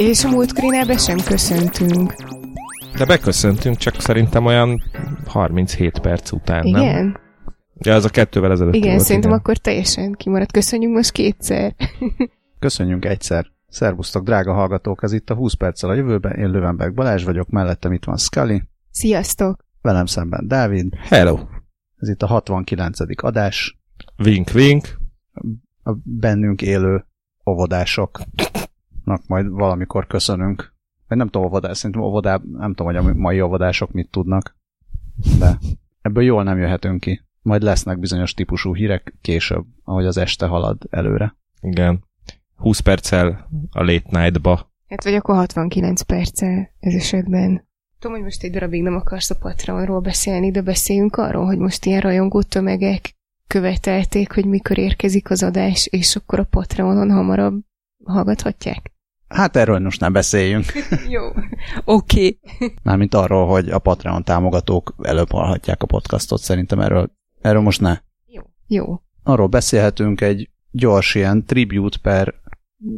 És a múltkor sem köszöntünk. De beköszöntünk, csak szerintem olyan 37 perc után, Igen? nem? Ja, az a kettővel ezelőtt Igen, volt, szerintem igen. akkor teljesen kimaradt. Köszönjük most kétszer. Köszönjünk egyszer. Szervusztok, drága hallgatók, ez itt a 20 perccel a jövőben. Én Lövenberg Balázs vagyok, mellettem itt van Scully, Sziasztok! velem szemben Dávid. Hello! Ez itt a 69. adás. Wink, wink. A bennünk élő óvodásoknak majd valamikor köszönünk. Vagy nem tudom, óvodás, szerintem óvodá, nem tudom, hogy a mai óvodások mit tudnak, de ebből jól nem jöhetünk ki. Majd lesznek bizonyos típusú hírek később, ahogy az este halad előre. Igen. 20 perccel a late night-ba. Hát vagy akkor 69 perccel ez esetben. Tudom, hogy most egy darabig nem akarsz a Patreonról beszélni, de beszéljünk arról, hogy most ilyen rajongó tömegek követelték, hogy mikor érkezik az adás, és akkor a Patreonon hamarabb hallgathatják. Hát erről most nem beszéljünk. Jó. Oké. Okay. Mármint arról, hogy a Patreon támogatók előbb hallhatják a podcastot, szerintem erről, erről most ne. Jó. Jó. Arról beszélhetünk egy gyors ilyen tribute per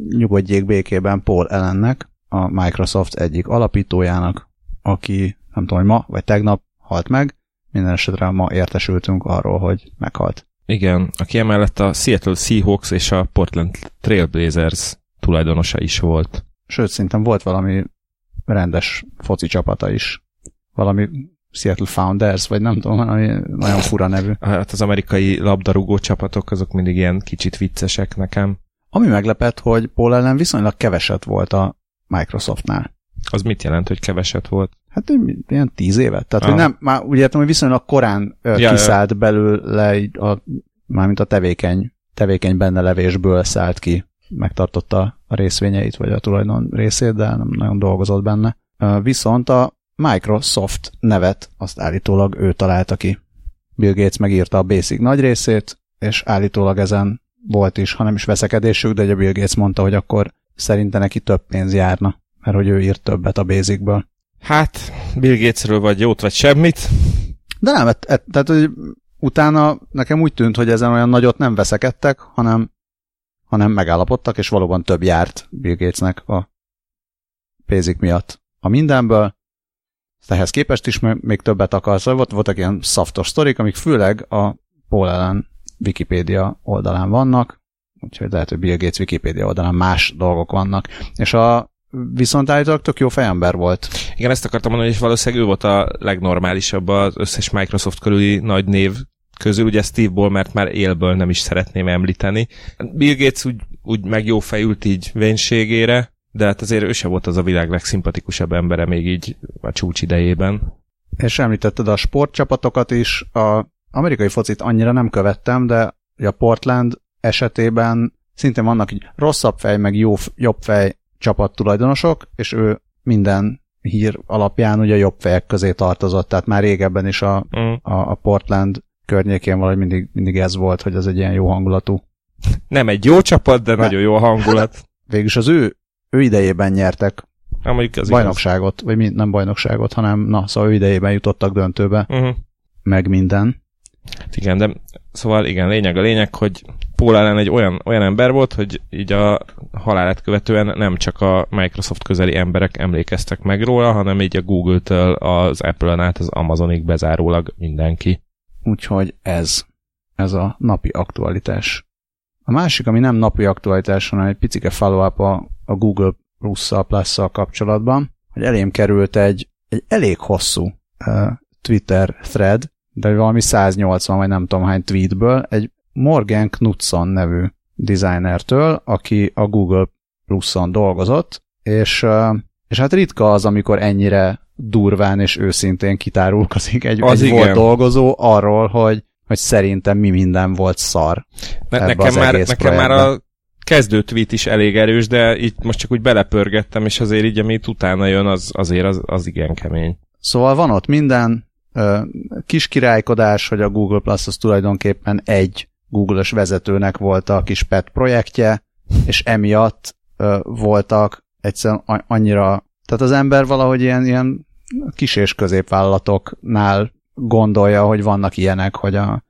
nyugodjék békében Paul Ellennek, a Microsoft egyik alapítójának, aki nem tudom, hogy ma vagy tegnap halt meg, minden esetre ma értesültünk arról, hogy meghalt. Igen, aki emellett a Seattle Seahawks és a Portland Trailblazers tulajdonosa is volt. Sőt, szerintem volt valami rendes foci csapata is. Valami Seattle Founders, vagy nem tudom, valami nagyon fura nevű. Hát az amerikai labdarúgó csapatok azok mindig ilyen kicsit viccesek nekem. Ami meglepett, hogy Paul ellen viszonylag keveset volt a Microsoftnál. Az mit jelent, hogy keveset volt? Hát ilyen tíz évet. Tehát, Ah. hogy nem, már úgy értem, hogy viszonylag korán Ja, kiszállt belőle, így a, mármint a tevékeny, tevékeny benne levésből szállt ki, megtartotta a részvényeit, vagy a tulajdon részét, de nem nagyon dolgozott benne. Viszont a Microsoft nevet azt állítólag ő találta ki. Bill Gates megírta a Basic nagy részét, és állítólag ezen volt is, hanem is veszekedésük, de ugye Bill Gates mondta, hogy akkor szerinte neki több pénz járna, mert hogy ő írt többet a Basicből. Hát, Bill Gatesről vagy jót, vagy semmit. De nem, et, et, tehát hogy utána nekem úgy tűnt, hogy ezen olyan nagyot nem veszekedtek, hanem, hanem megállapodtak, és valóban több járt Bill Gatesnek a pézik miatt a mindenből. Ehhez képest is még többet akar, szóval volt, voltak ilyen szaftos sztorik, amik főleg a Paul Allen Wikipédia oldalán vannak, úgyhogy lehet, hogy Bill Gates Wikipédia oldalán más dolgok vannak. És a viszont állítólag tök jó fejember volt. Igen, ezt akartam mondani, és valószínűleg ő volt a legnormálisabb az összes Microsoft körüli nagy név közül, ugye Steve Ballmert már élből nem is szeretném említeni. Bill Gates úgy, úgy meg jó fejült így vénységére, de hát azért ő se volt az a világ legszimpatikusabb embere még így a csúcs idejében. És említetted a sportcsapatokat is. A amerikai focit annyira nem követtem, de a Portland esetében szintén vannak így rosszabb fej, meg jó, jobb fej csapat tulajdonosok, és ő minden hír alapján ugye jobb fejek közé tartozott, tehát már régebben is a, Mm. a, a Portland környékén valahogy mindig, mindig ez volt, hogy ez egy ilyen jó hangulatú. Nem egy jó csapat, de nagyon jó a hangulat. Végülis az ő, ő idejében nyertek Nem mondjuk az bajnokságot, vagy mi, nem bajnokságot, hanem na, szóval ő idejében jutottak döntőbe, igaz. Uh-huh. meg minden. Igen, de szóval igen, lényeg a lényeg, hogy Paul Allen egy olyan, olyan ember volt, hogy így a halálát követően nem csak a Microsoft közeli emberek emlékeztek meg róla, hanem így a Google-től az Apple-en át az Amazonig bezárólag mindenki. Úgyhogy ez, ez a napi aktualitás. A másik, ami nem napi aktualitás, hanem egy picike follow a, a Google Plus-szal, Plus-szal kapcsolatban, hogy elém került egy, egy elég hosszú uh, Twitter thread, de valami 180 vagy nem tudom hány tweetből, egy Morgan Knudson nevű designertől, aki a Google Plus-on dolgozott, és, és hát ritka az, amikor ennyire durván és őszintén kitárulkozik egy, Az egy igen. volt dolgozó arról, hogy, hogy szerintem mi minden volt szar. Ne, nekem már, nekem már a kezdő tweet is elég erős, de itt most csak úgy belepörgettem, és azért így, amit utána jön, az, azért az, az igen kemény. Szóval van ott minden, kis királykodás, hogy a Google Plus az tulajdonképpen egy Google-ös vezetőnek volt a kis pet projektje, és emiatt voltak egyszerűen annyira, tehát az ember valahogy ilyen, ilyen kis és középvállalatoknál gondolja, hogy vannak ilyenek, hogy a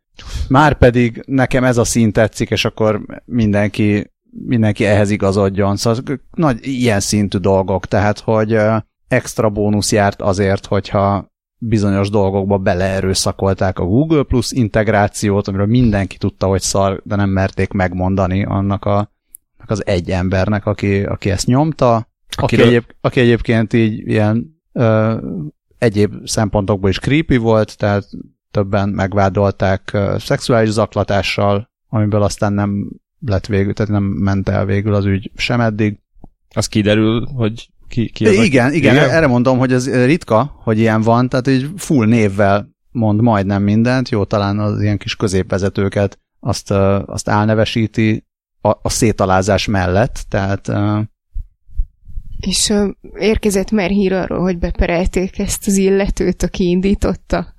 már pedig nekem ez a szín tetszik, és akkor mindenki mindenki ehhez igazodjon. Szóval nagy ilyen szintű dolgok, tehát hogy extra bónusz járt azért, hogyha bizonyos dolgokba beleerőszakolták a Google Plus integrációt, amiről mindenki tudta, hogy szar, de nem merték megmondani annak a, az egy embernek, aki, aki ezt nyomta, aki, egyéb, aki egyébként így ilyen ö, egyéb szempontokból is creepy volt, tehát többen megvádolták ö, szexuális zaklatással, amiből aztán nem lett végül, tehát nem ment el végül az ügy sem eddig. Az kiderül, hogy ki, ki az, igen, igen, igen, erre mondom, hogy ez ritka, hogy ilyen van, tehát egy full névvel mond majdnem mindent, jó, talán az ilyen kis középvezetőket azt, azt álnevesíti a, a szétalázás mellett, tehát és uh, érkezett már hír arról, hogy beperelték ezt az illetőt, aki indította?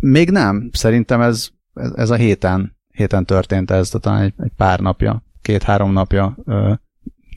Még nem. Szerintem ez, ez, ez a héten, héten történt ez, talán egy, egy pár napja, két-három napja uh,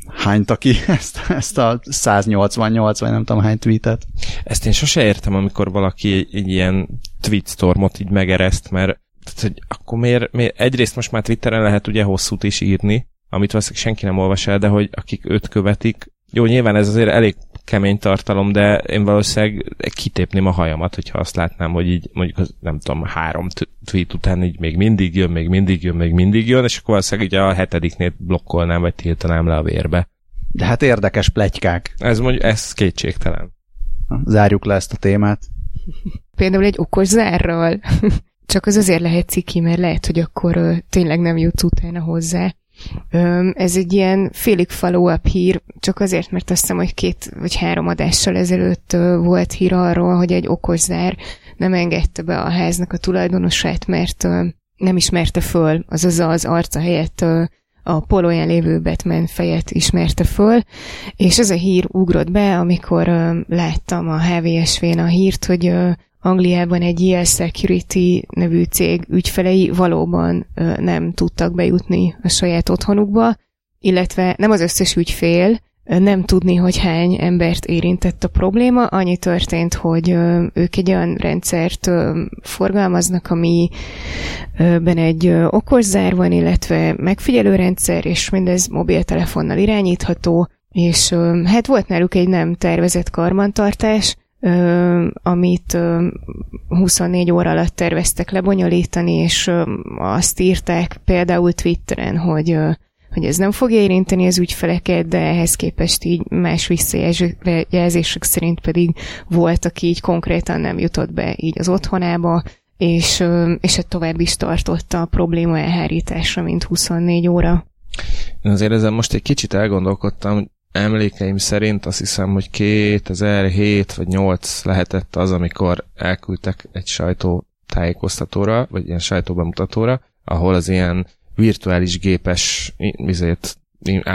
hányta ki ezt, ezt a 188 vagy nem tudom hány tweetet. Ezt én sose értem, amikor valaki egy ilyen tweetstormot így megereszt, mert tehát, hogy akkor miért, miért, egyrészt most már Twitteren lehet ugye hosszút is írni, amit valószínűleg senki nem olvas el, de hogy akik őt követik, jó, nyilván ez azért elég kemény tartalom, de én valószínűleg kitépném a hajamat, hogyha azt látnám, hogy így mondjuk az, nem tudom, három tweet után így még mindig jön, még mindig jön, még mindig jön, és akkor valószínűleg így a hetediknél blokkolnám, vagy tiltanám le a vérbe. De hát érdekes plegykák. Ez mondjuk, ez kétségtelen. Zárjuk le ezt a témát. Például egy okos zárral. Csak az azért lehet ciki, mert lehet, hogy akkor tényleg nem jutsz utána hozzá. Ez egy ilyen félig follow-up hír, csak azért, mert azt hiszem, hogy két vagy három adással ezelőtt volt hír arról, hogy egy okos zár nem engedte be a háznak a tulajdonosát, mert nem ismerte föl, azaz az arca helyett a polóján lévő Batman fejet ismerte föl, és ez a hír ugrott be, amikor láttam a HVSV-n a hírt, hogy Angliában egy EL Security nevű cég ügyfelei valóban nem tudtak bejutni a saját otthonukba, illetve nem az összes ügyfél, nem tudni, hogy hány embert érintett a probléma. Annyi történt, hogy ők egy olyan rendszert forgalmaznak, amiben egy ö, okos zár van, illetve megfigyelőrendszer, és mindez mobiltelefonnal irányítható, és hát volt náluk egy nem tervezett karbantartás, amit 24 óra alatt terveztek lebonyolítani, és azt írták például Twitteren, hogy hogy ez nem fogja érinteni az ügyfeleket, de ehhez képest így más visszajelzések szerint pedig volt, aki így konkrétan nem jutott be így az otthonába, és, és hát tovább is tartotta a probléma elhárításra, mint 24 óra. Én azért ezen most egy kicsit elgondolkodtam, emlékeim szerint azt hiszem, hogy 2007 vagy 8 lehetett az, amikor elküldtek egy sajtó tájékoztatóra, vagy ilyen sajtóbemutatóra, ahol az ilyen virtuális gépes vizét,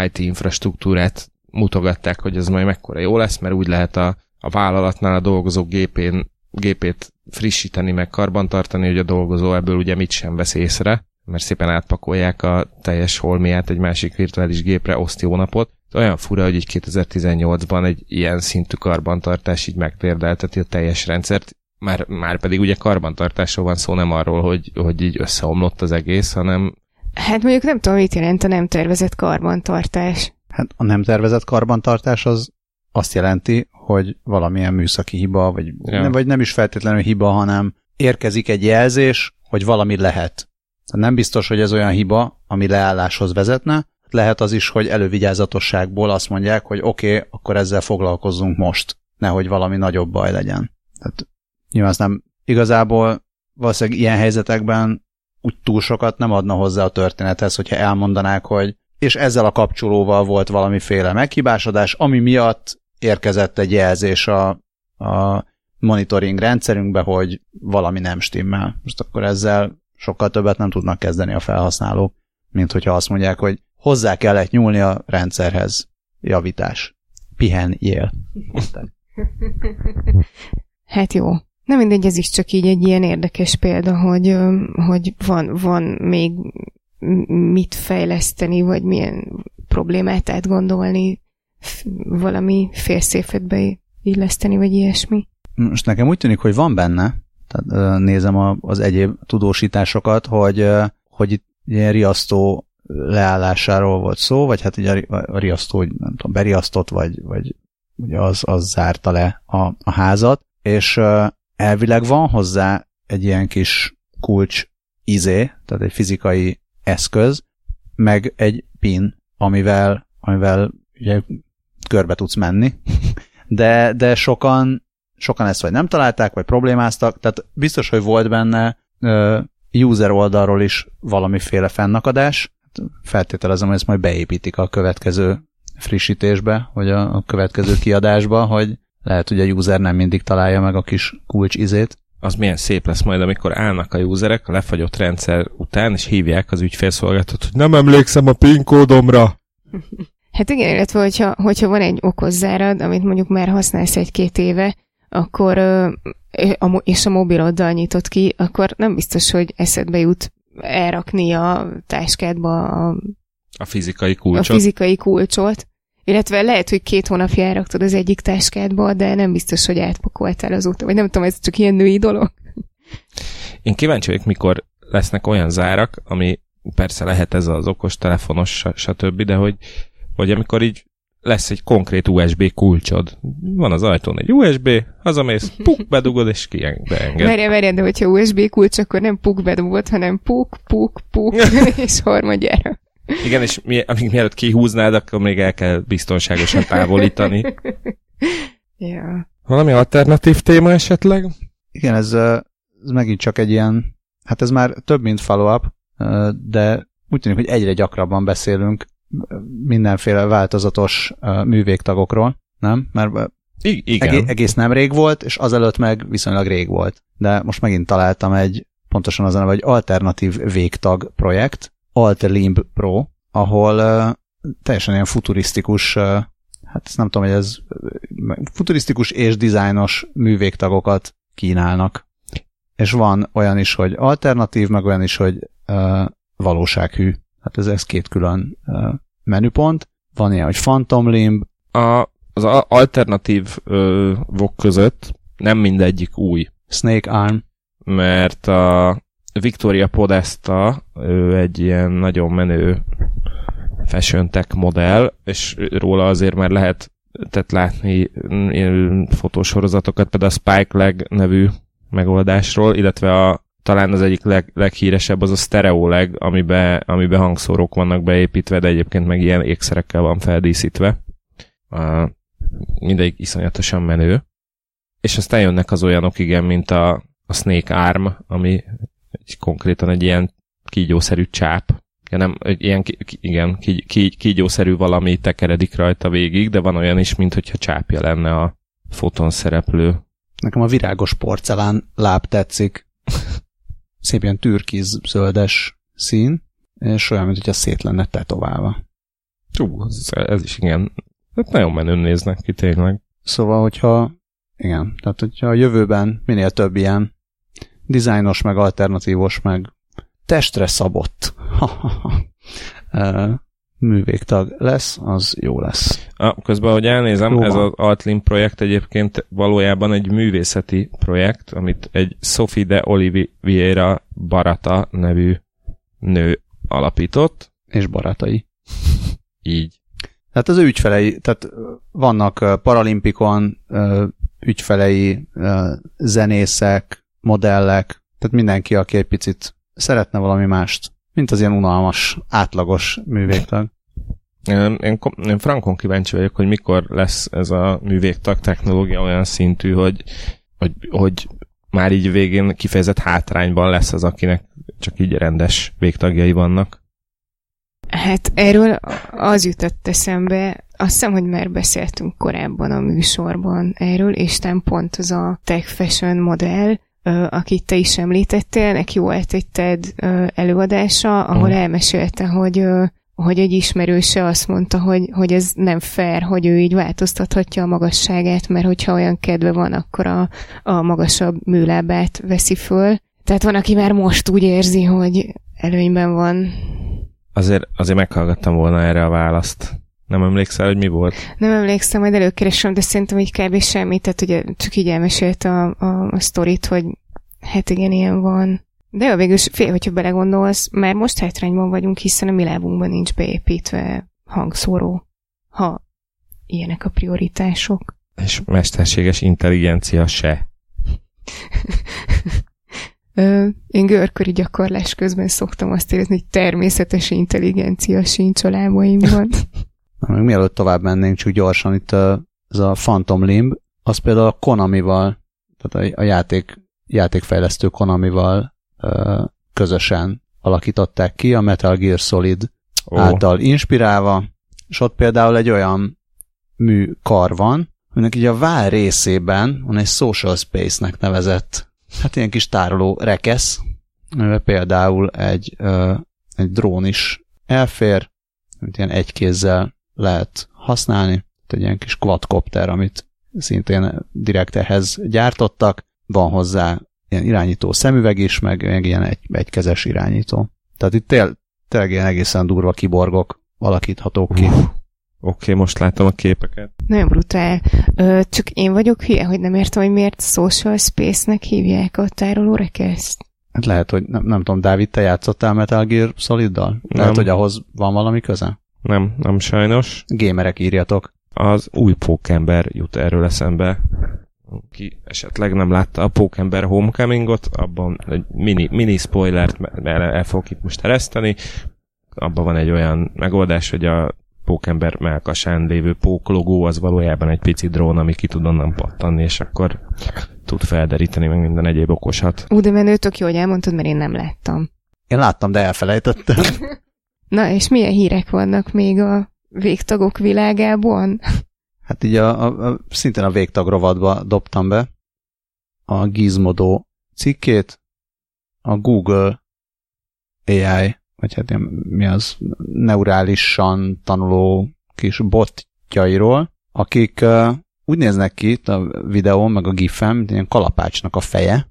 IT infrastruktúrát mutogatták, hogy ez majd mekkora jó lesz, mert úgy lehet a, a vállalatnál a dolgozó gépén, gépét frissíteni, meg karbantartani, hogy a dolgozó ebből ugye mit sem vesz észre, mert szépen átpakolják a teljes holmiát egy másik virtuális gépre, oszt jó napot, olyan fura, hogy így 2018-ban egy ilyen szintű karbantartás így megtérdelteti a teljes rendszert, már, már pedig ugye karbantartásról van szó, nem arról, hogy, hogy így összeomlott az egész, hanem... Hát mondjuk nem tudom, mit jelent a nem tervezett karbantartás. Hát a nem tervezett karbantartás az azt jelenti, hogy valamilyen műszaki hiba, vagy, ja. nem, vagy nem is feltétlenül hiba, hanem érkezik egy jelzés, hogy valami lehet. Nem biztos, hogy ez olyan hiba, ami leálláshoz vezetne, lehet az is, hogy elővigyázatosságból azt mondják, hogy oké, okay, akkor ezzel foglalkozzunk most, nehogy valami nagyobb baj legyen. Tehát nyilván nem igazából valószínűleg ilyen helyzetekben úgy túl sokat nem adna hozzá a történethez, hogyha elmondanák, hogy és ezzel a kapcsolóval volt valamiféle meghibásodás, ami miatt érkezett egy jelzés a, a monitoring rendszerünkbe, hogy valami nem stimmel. Most akkor ezzel sokkal többet nem tudnak kezdeni a felhasználók, mint hogyha azt mondják, hogy hozzá kellett nyúlni a rendszerhez. Javítás. Pihenjél. hát jó. Nem mindegy, ez is csak így egy ilyen érdekes példa, hogy, hogy van, van még mit fejleszteni, vagy milyen problémát átgondolni, valami félszéfetbe illeszteni, vagy ilyesmi. Most nekem úgy tűnik, hogy van benne, tehát nézem az egyéb tudósításokat, hogy, hogy itt ilyen riasztó leállásáról volt szó, vagy hát ugye a riasztó, hogy nem tudom, beriasztott, vagy, vagy ugye az, az zárta le a, a házat, és elvileg van hozzá egy ilyen kis kulcs izé, tehát egy fizikai eszköz, meg egy pin, amivel, amivel ugye körbe tudsz menni, de, de sokan, sokan ezt vagy nem találták, vagy problémáztak, tehát biztos, hogy volt benne user oldalról is valamiféle fennakadás, feltételezem, hogy ezt majd beépítik a következő frissítésbe, vagy a, a következő kiadásba, hogy lehet, hogy a user nem mindig találja meg a kis kulcs izét. Az milyen szép lesz majd, amikor állnak a userek a lefagyott rendszer után, és hívják az ügyfélszolgáltatót, hogy nem emlékszem a PIN kódomra. Hát igen, illetve hogyha, hogyha van egy okozzárad, amit mondjuk már használsz egy-két éve, akkor és a mobiloddal nyitott ki, akkor nem biztos, hogy eszedbe jut elrakni a táskádba a, a fizikai kulcsot. A fizikai kulcsot. Illetve lehet, hogy két hónapja elraktad az egyik táskádba, de nem biztos, hogy átpakoltál azóta. Vagy nem tudom, ez csak ilyen női dolog. Én kíváncsi vagyok, mikor lesznek olyan zárak, ami persze lehet ez az okos telefonos, stb., de hogy, hogy amikor így lesz egy konkrét USB kulcsod. Van az ajtón egy USB, hazamész, puk, bedugod, és kienged. Várja, várja, de hogyha USB kulcs, akkor nem puk bedugod, hanem puk, puk, puk, és harmadjára. Igen, és mi, amíg mielőtt kihúznád, akkor még el kell biztonságosan távolítani. ja. Valami alternatív téma esetleg? Igen, ez, ez megint csak egy ilyen, hát ez már több, mint follow-up, de úgy tűnik, hogy egyre gyakrabban beszélünk mindenféle változatos művégtagokról, nem? Mert I- igen. Egész, egész nem rég volt, és azelőtt meg viszonylag rég volt. De most megint találtam egy, pontosan az a neve, egy alternatív végtag projekt, Alterlimb Pro, ahol uh, teljesen ilyen futurisztikus, uh, hát ezt nem tudom, hogy ez futurisztikus és dizájnos művégtagokat kínálnak. És van olyan is, hogy alternatív, meg olyan is, hogy uh, valósághű. Hát ez, ez két külön menüpont. Van ilyen, hogy Phantom Limb. A, az alternatív uh, vok között nem mindegyik új. Snake Arm. Mert a Victoria Podesta, ő egy ilyen nagyon menő fashion tech modell, és róla azért már lehet tehát látni fotósorozatokat, például a Spike Leg nevű megoldásról, illetve a talán az egyik leg, leghíresebb az a Stereo Leg, amiben, amiben hangszórók vannak beépítve, de egyébként meg ilyen ékszerekkel van feldíszítve. Uh, mindegyik iszonyatosan menő. És aztán jönnek az olyanok, igen, mint a, a Snake Arm, ami egy, konkrétan egy ilyen kígyószerű csáp. Ja, nem, egy ilyen, igen, kígy, kígy, kígyószerű valami tekeredik rajta végig, de van olyan is, mint hogyha csápja lenne a foton szereplő. Nekem a virágos porcelán láb tetszik. Szép ilyen türkiz zöldes szín, és olyan, mint hogyha szét lenne tetoválva. Ú, ez, ez is igen. Hát nagyon menőn néznek ki tényleg. Szóval, hogyha igen, tehát hogyha a jövőben minél több ilyen dizájnos, meg alternatívos, meg testre szabott művégtag lesz, az jó lesz. A, közben, hogy elnézem, Jóban. ez az Altlim projekt egyébként valójában egy művészeti projekt, amit egy Sophie de Oliveira Barata nevű nő alapított. És barátai. Így. Tehát az ügyfelei, tehát vannak paralimpikon ügyfelei, zenészek, modellek, tehát mindenki, aki egy picit szeretne valami mást, mint az ilyen unalmas, átlagos művégtag. Én, én, én frankon kíváncsi vagyok, hogy mikor lesz ez a művégtag technológia olyan szintű, hogy, hogy, hogy már így végén kifejezett hátrányban lesz az, akinek csak így rendes végtagjai vannak. Hát erről az jutott eszembe, azt hiszem, hogy már beszéltünk korábban a műsorban erről, és nem pont az a tech fashion modell, akit te is említettél, neki volt egy TED előadása, ahol uh. elmesélte, hogy hogy egy ismerőse azt mondta, hogy, hogy ez nem fair, hogy ő így változtathatja a magasságát, mert hogyha olyan kedve van, akkor a, a magasabb műlábát veszi föl. Tehát van, aki már most úgy érzi, hogy előnyben van. Azért, azért meghallgattam volna erre a választ. Nem emlékszel, hogy mi volt? Nem emlékszem, majd előkeresem, de szerintem így kb. semmi, tehát ugye csak így elmesélte a, a, a sztorit, hogy hát igen, ilyen van. De a végül, fél, hogyha belegondolsz, már most hátrányban vagyunk, hiszen a mi lábunkban nincs beépítve hangszóró, ha ilyenek a prioritások. És mesterséges intelligencia se. Én görköri gyakorlás közben szoktam azt érezni, hogy természetes intelligencia sincs a lábaimban. Na, még mielőtt tovább mennénk, csak gyorsan itt a, ez a Phantom Limb, az például a Konamival, tehát a, a játék, játékfejlesztő Konamival ö, közösen alakították ki, a Metal Gear Solid oh. által inspirálva, és ott például egy olyan műkar van, aminek így a vár részében van egy Social Space-nek nevezett, hát ilyen kis tároló rekesz, például egy, ö, egy drón is elfér, amit ilyen egy kézzel lehet használni, egy ilyen kis quadcopter, amit szintén direkt ehhez gyártottak, van hozzá ilyen irányító szemüveg is, meg, meg ilyen egy, egykezes irányító. Tehát itt tél, tényleg ilyen egészen durva kiborgok alakíthatók ki. Oké, okay, most látom a képeket. Nagyon brutál. Ö, csak én vagyok hülye, hogy nem értem, hogy miért Social Space-nek hívják a tároló rekeszt. Hát lehet, hogy nem, nem tudom, Dávid, te játszottál Metal Gear Solid-dal? Lehet, hogy ahhoz van valami köze? Nem, nem sajnos. Gamerek írjatok. Az új pókember jut erről eszembe. Ki esetleg nem látta a Pókember Homecomingot, abban egy mini, mini spoilert el, el fogok itt most ereszteni. Abban van egy olyan megoldás, hogy a pókember melkasán lévő póklogó az valójában egy pici drón, ami ki tud onnan pattanni, és akkor tud felderíteni meg minden egyéb okosat. Ú, de menő, tök jó, hogy elmondtad, mert én nem láttam. Én láttam, de elfelejtettem. Na, és milyen hírek vannak még a végtagok világában? Hát így a, a, a, szintén a végtag rovatba dobtam be a Gizmodo cikkét, a Google AI, vagy hát mi az, neurálisan tanuló kis botjairól, akik uh, úgy néznek ki itt a videón, meg a gifem, mint ilyen kalapácsnak a feje,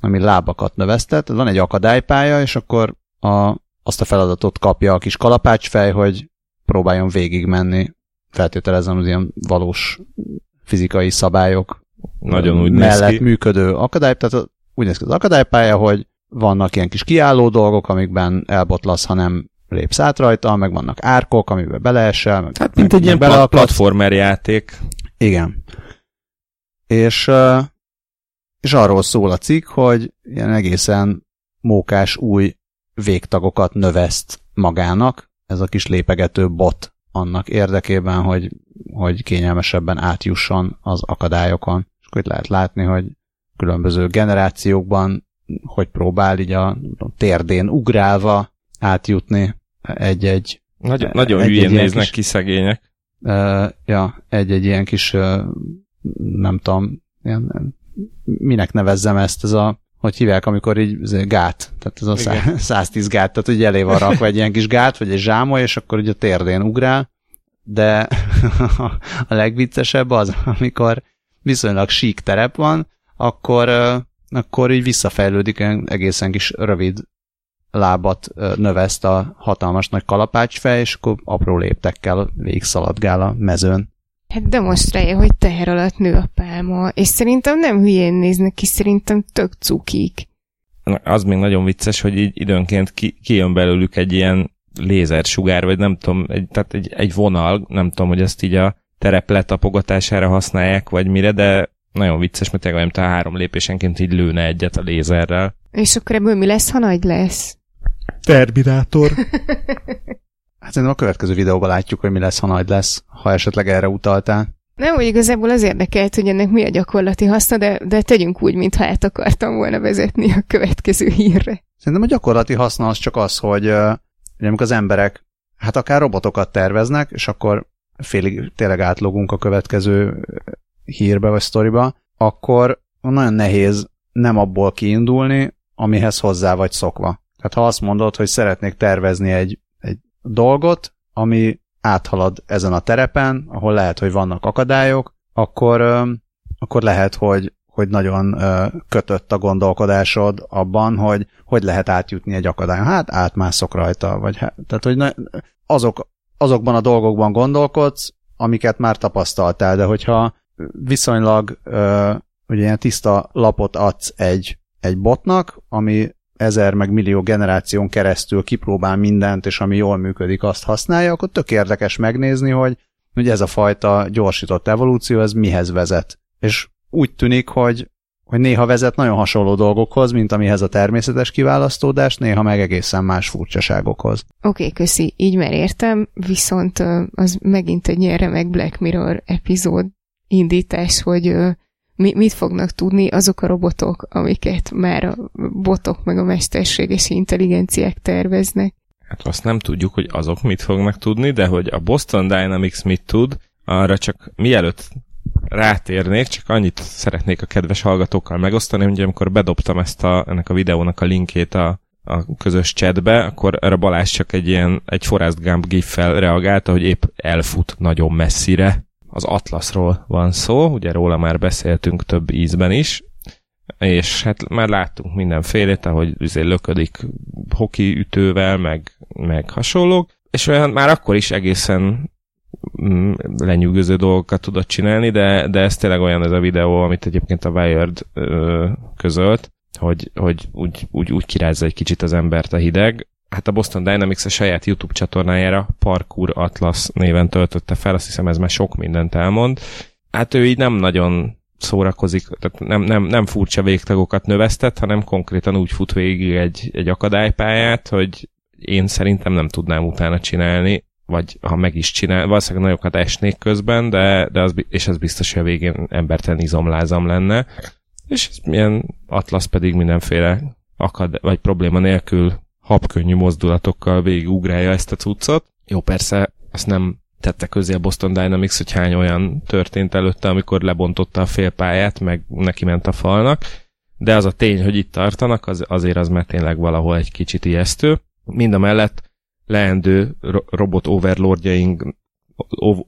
ami lábakat növesztett. Van egy akadálypálya, és akkor a, azt a feladatot kapja a kis kalapácsfej, hogy próbáljon végigmenni, feltételezem az ilyen valós fizikai szabályok Nagyon úgy mellett néz ki. működő akadály, tehát úgy néz ki az akadálypálya, hogy vannak ilyen kis kiálló dolgok, amikben elbotlasz, ha nem lépsz át rajta, meg vannak árkok, amiben beleesel. Meg, hát mint egy ilyen platformer játék. Igen. És, és arról szól a cikk, hogy ilyen egészen mókás új végtagokat növeszt magának, ez a kis lépegető bot annak érdekében, hogy, hogy kényelmesebben átjusson az akadályokon. És akkor itt lehet látni, hogy különböző generációkban hogy próbál így a térdén ugrálva átjutni egy-egy Nagyon, nagyon egy, hülyén egy néznek kis, ki szegények. Uh, ja, egy-egy ilyen kis uh, nem tudom, ilyen, minek nevezzem ezt, ez a hogy hívják, amikor így gát, tehát ez a Igen. 110 gát, tehát hogy elé van rakva egy ilyen kis gát, vagy egy zsámoly, és akkor ugye a térdén ugrál, de a legviccesebb az, amikor viszonylag sík terep van, akkor, akkor így visszafejlődik egészen kis rövid lábat növeszt a hatalmas nagy kalapácsfej, és akkor apró léptekkel végigszaladgál a mezőn. Hát demonstrálja, hogy teher alatt nő a pálma, és szerintem nem hülyén néznek ki, szerintem tök cukik. Az még nagyon vicces, hogy így időnként ki, kijön belőlük egy ilyen lézersugár, vagy nem tudom, egy, tehát egy, egy vonal, nem tudom, hogy ezt így a terep letapogatására használják, vagy mire, de nagyon vicces, mert tényleg olyan, három lépésenként így lőne egyet a lézerrel. És akkor ebből mi lesz, ha nagy lesz? Terminátor. Hát szerintem a következő videóban látjuk, hogy mi lesz, ha nagy lesz, ha esetleg erre utaltál. Nem, hogy igazából az érdekelt, hogy ennek mi a gyakorlati haszna, de, de tegyünk úgy, mintha át akartam volna vezetni a következő hírre. Szerintem a gyakorlati haszna az csak az, hogy, hogy amikor az emberek hát akár robotokat terveznek, és akkor félig tényleg átlogunk a következő hírbe vagy sztoriba, akkor nagyon nehéz nem abból kiindulni, amihez hozzá vagy szokva. Tehát ha azt mondod, hogy szeretnék tervezni egy dolgot, ami áthalad ezen a terepen, ahol lehet, hogy vannak akadályok, akkor, akkor lehet, hogy, hogy nagyon kötött a gondolkodásod abban, hogy hogy lehet átjutni egy akadályon. Hát átmászok rajta, vagy hát, tehát, hogy ne, azok, azokban a dolgokban gondolkodsz, amiket már tapasztaltál, de hogyha viszonylag ugye ilyen tiszta lapot adsz egy, egy botnak, ami ezer meg millió generáción keresztül kipróbál mindent, és ami jól működik, azt használja, akkor tök érdekes megnézni, hogy, hogy ez a fajta gyorsított evolúció, ez mihez vezet. És úgy tűnik, hogy, hogy néha vezet nagyon hasonló dolgokhoz, mint amihez a természetes kiválasztódás, néha meg egészen más furcsaságokhoz. Oké, okay, köszi, így már értem, viszont az megint egy ilyen remek Black Mirror epizód indítás, hogy mi, mit fognak tudni azok a robotok, amiket már a botok meg a mesterséges intelligenciák terveznek. Hát azt nem tudjuk, hogy azok mit fognak tudni, de hogy a Boston Dynamics mit tud, arra csak mielőtt rátérnék, csak annyit szeretnék a kedves hallgatókkal megosztani, hogy amikor bedobtam ezt a, ennek a videónak a linkét a, a közös chatbe, akkor erre Balázs csak egy ilyen, egy Forrest Gump gif-fel reagálta, hogy épp elfut nagyon messzire. Az Atlasról van szó, ugye róla már beszéltünk több ízben is, és hát már láttunk mindenfélét, ahogy üzé löködik hoki ütővel, meg, meg hasonlók, és olyan már akkor is egészen mm, lenyűgöző dolgokat tudott csinálni, de, de ez tényleg olyan ez a videó, amit egyébként a Wired ö, közölt, hogy, hogy úgy, úgy, úgy kirázza egy kicsit az embert a hideg. Hát a Boston Dynamics a saját YouTube csatornájára Parkour Atlas néven töltötte fel, azt hiszem ez már sok mindent elmond. Hát ő így nem nagyon szórakozik, tehát nem, nem, nem furcsa végtagokat növesztett, hanem konkrétan úgy fut végig egy, egy akadálypályát, hogy én szerintem nem tudnám utána csinálni, vagy ha meg is csinál, valószínűleg nagyokat esnék közben, de, de az, és az biztos, hogy a végén embertelen izomlázam lenne. És ez milyen atlasz pedig mindenféle akad, vagy probléma nélkül habkönnyű mozdulatokkal végigugrálja ezt a cuccot. Jó, persze, azt nem tette közé a Boston Dynamics, hogy hány olyan történt előtte, amikor lebontotta a félpályát, meg neki ment a falnak, de az a tény, hogy itt tartanak, az, azért az már tényleg valahol egy kicsit ijesztő. Mind a mellett leendő robot overlordjaink,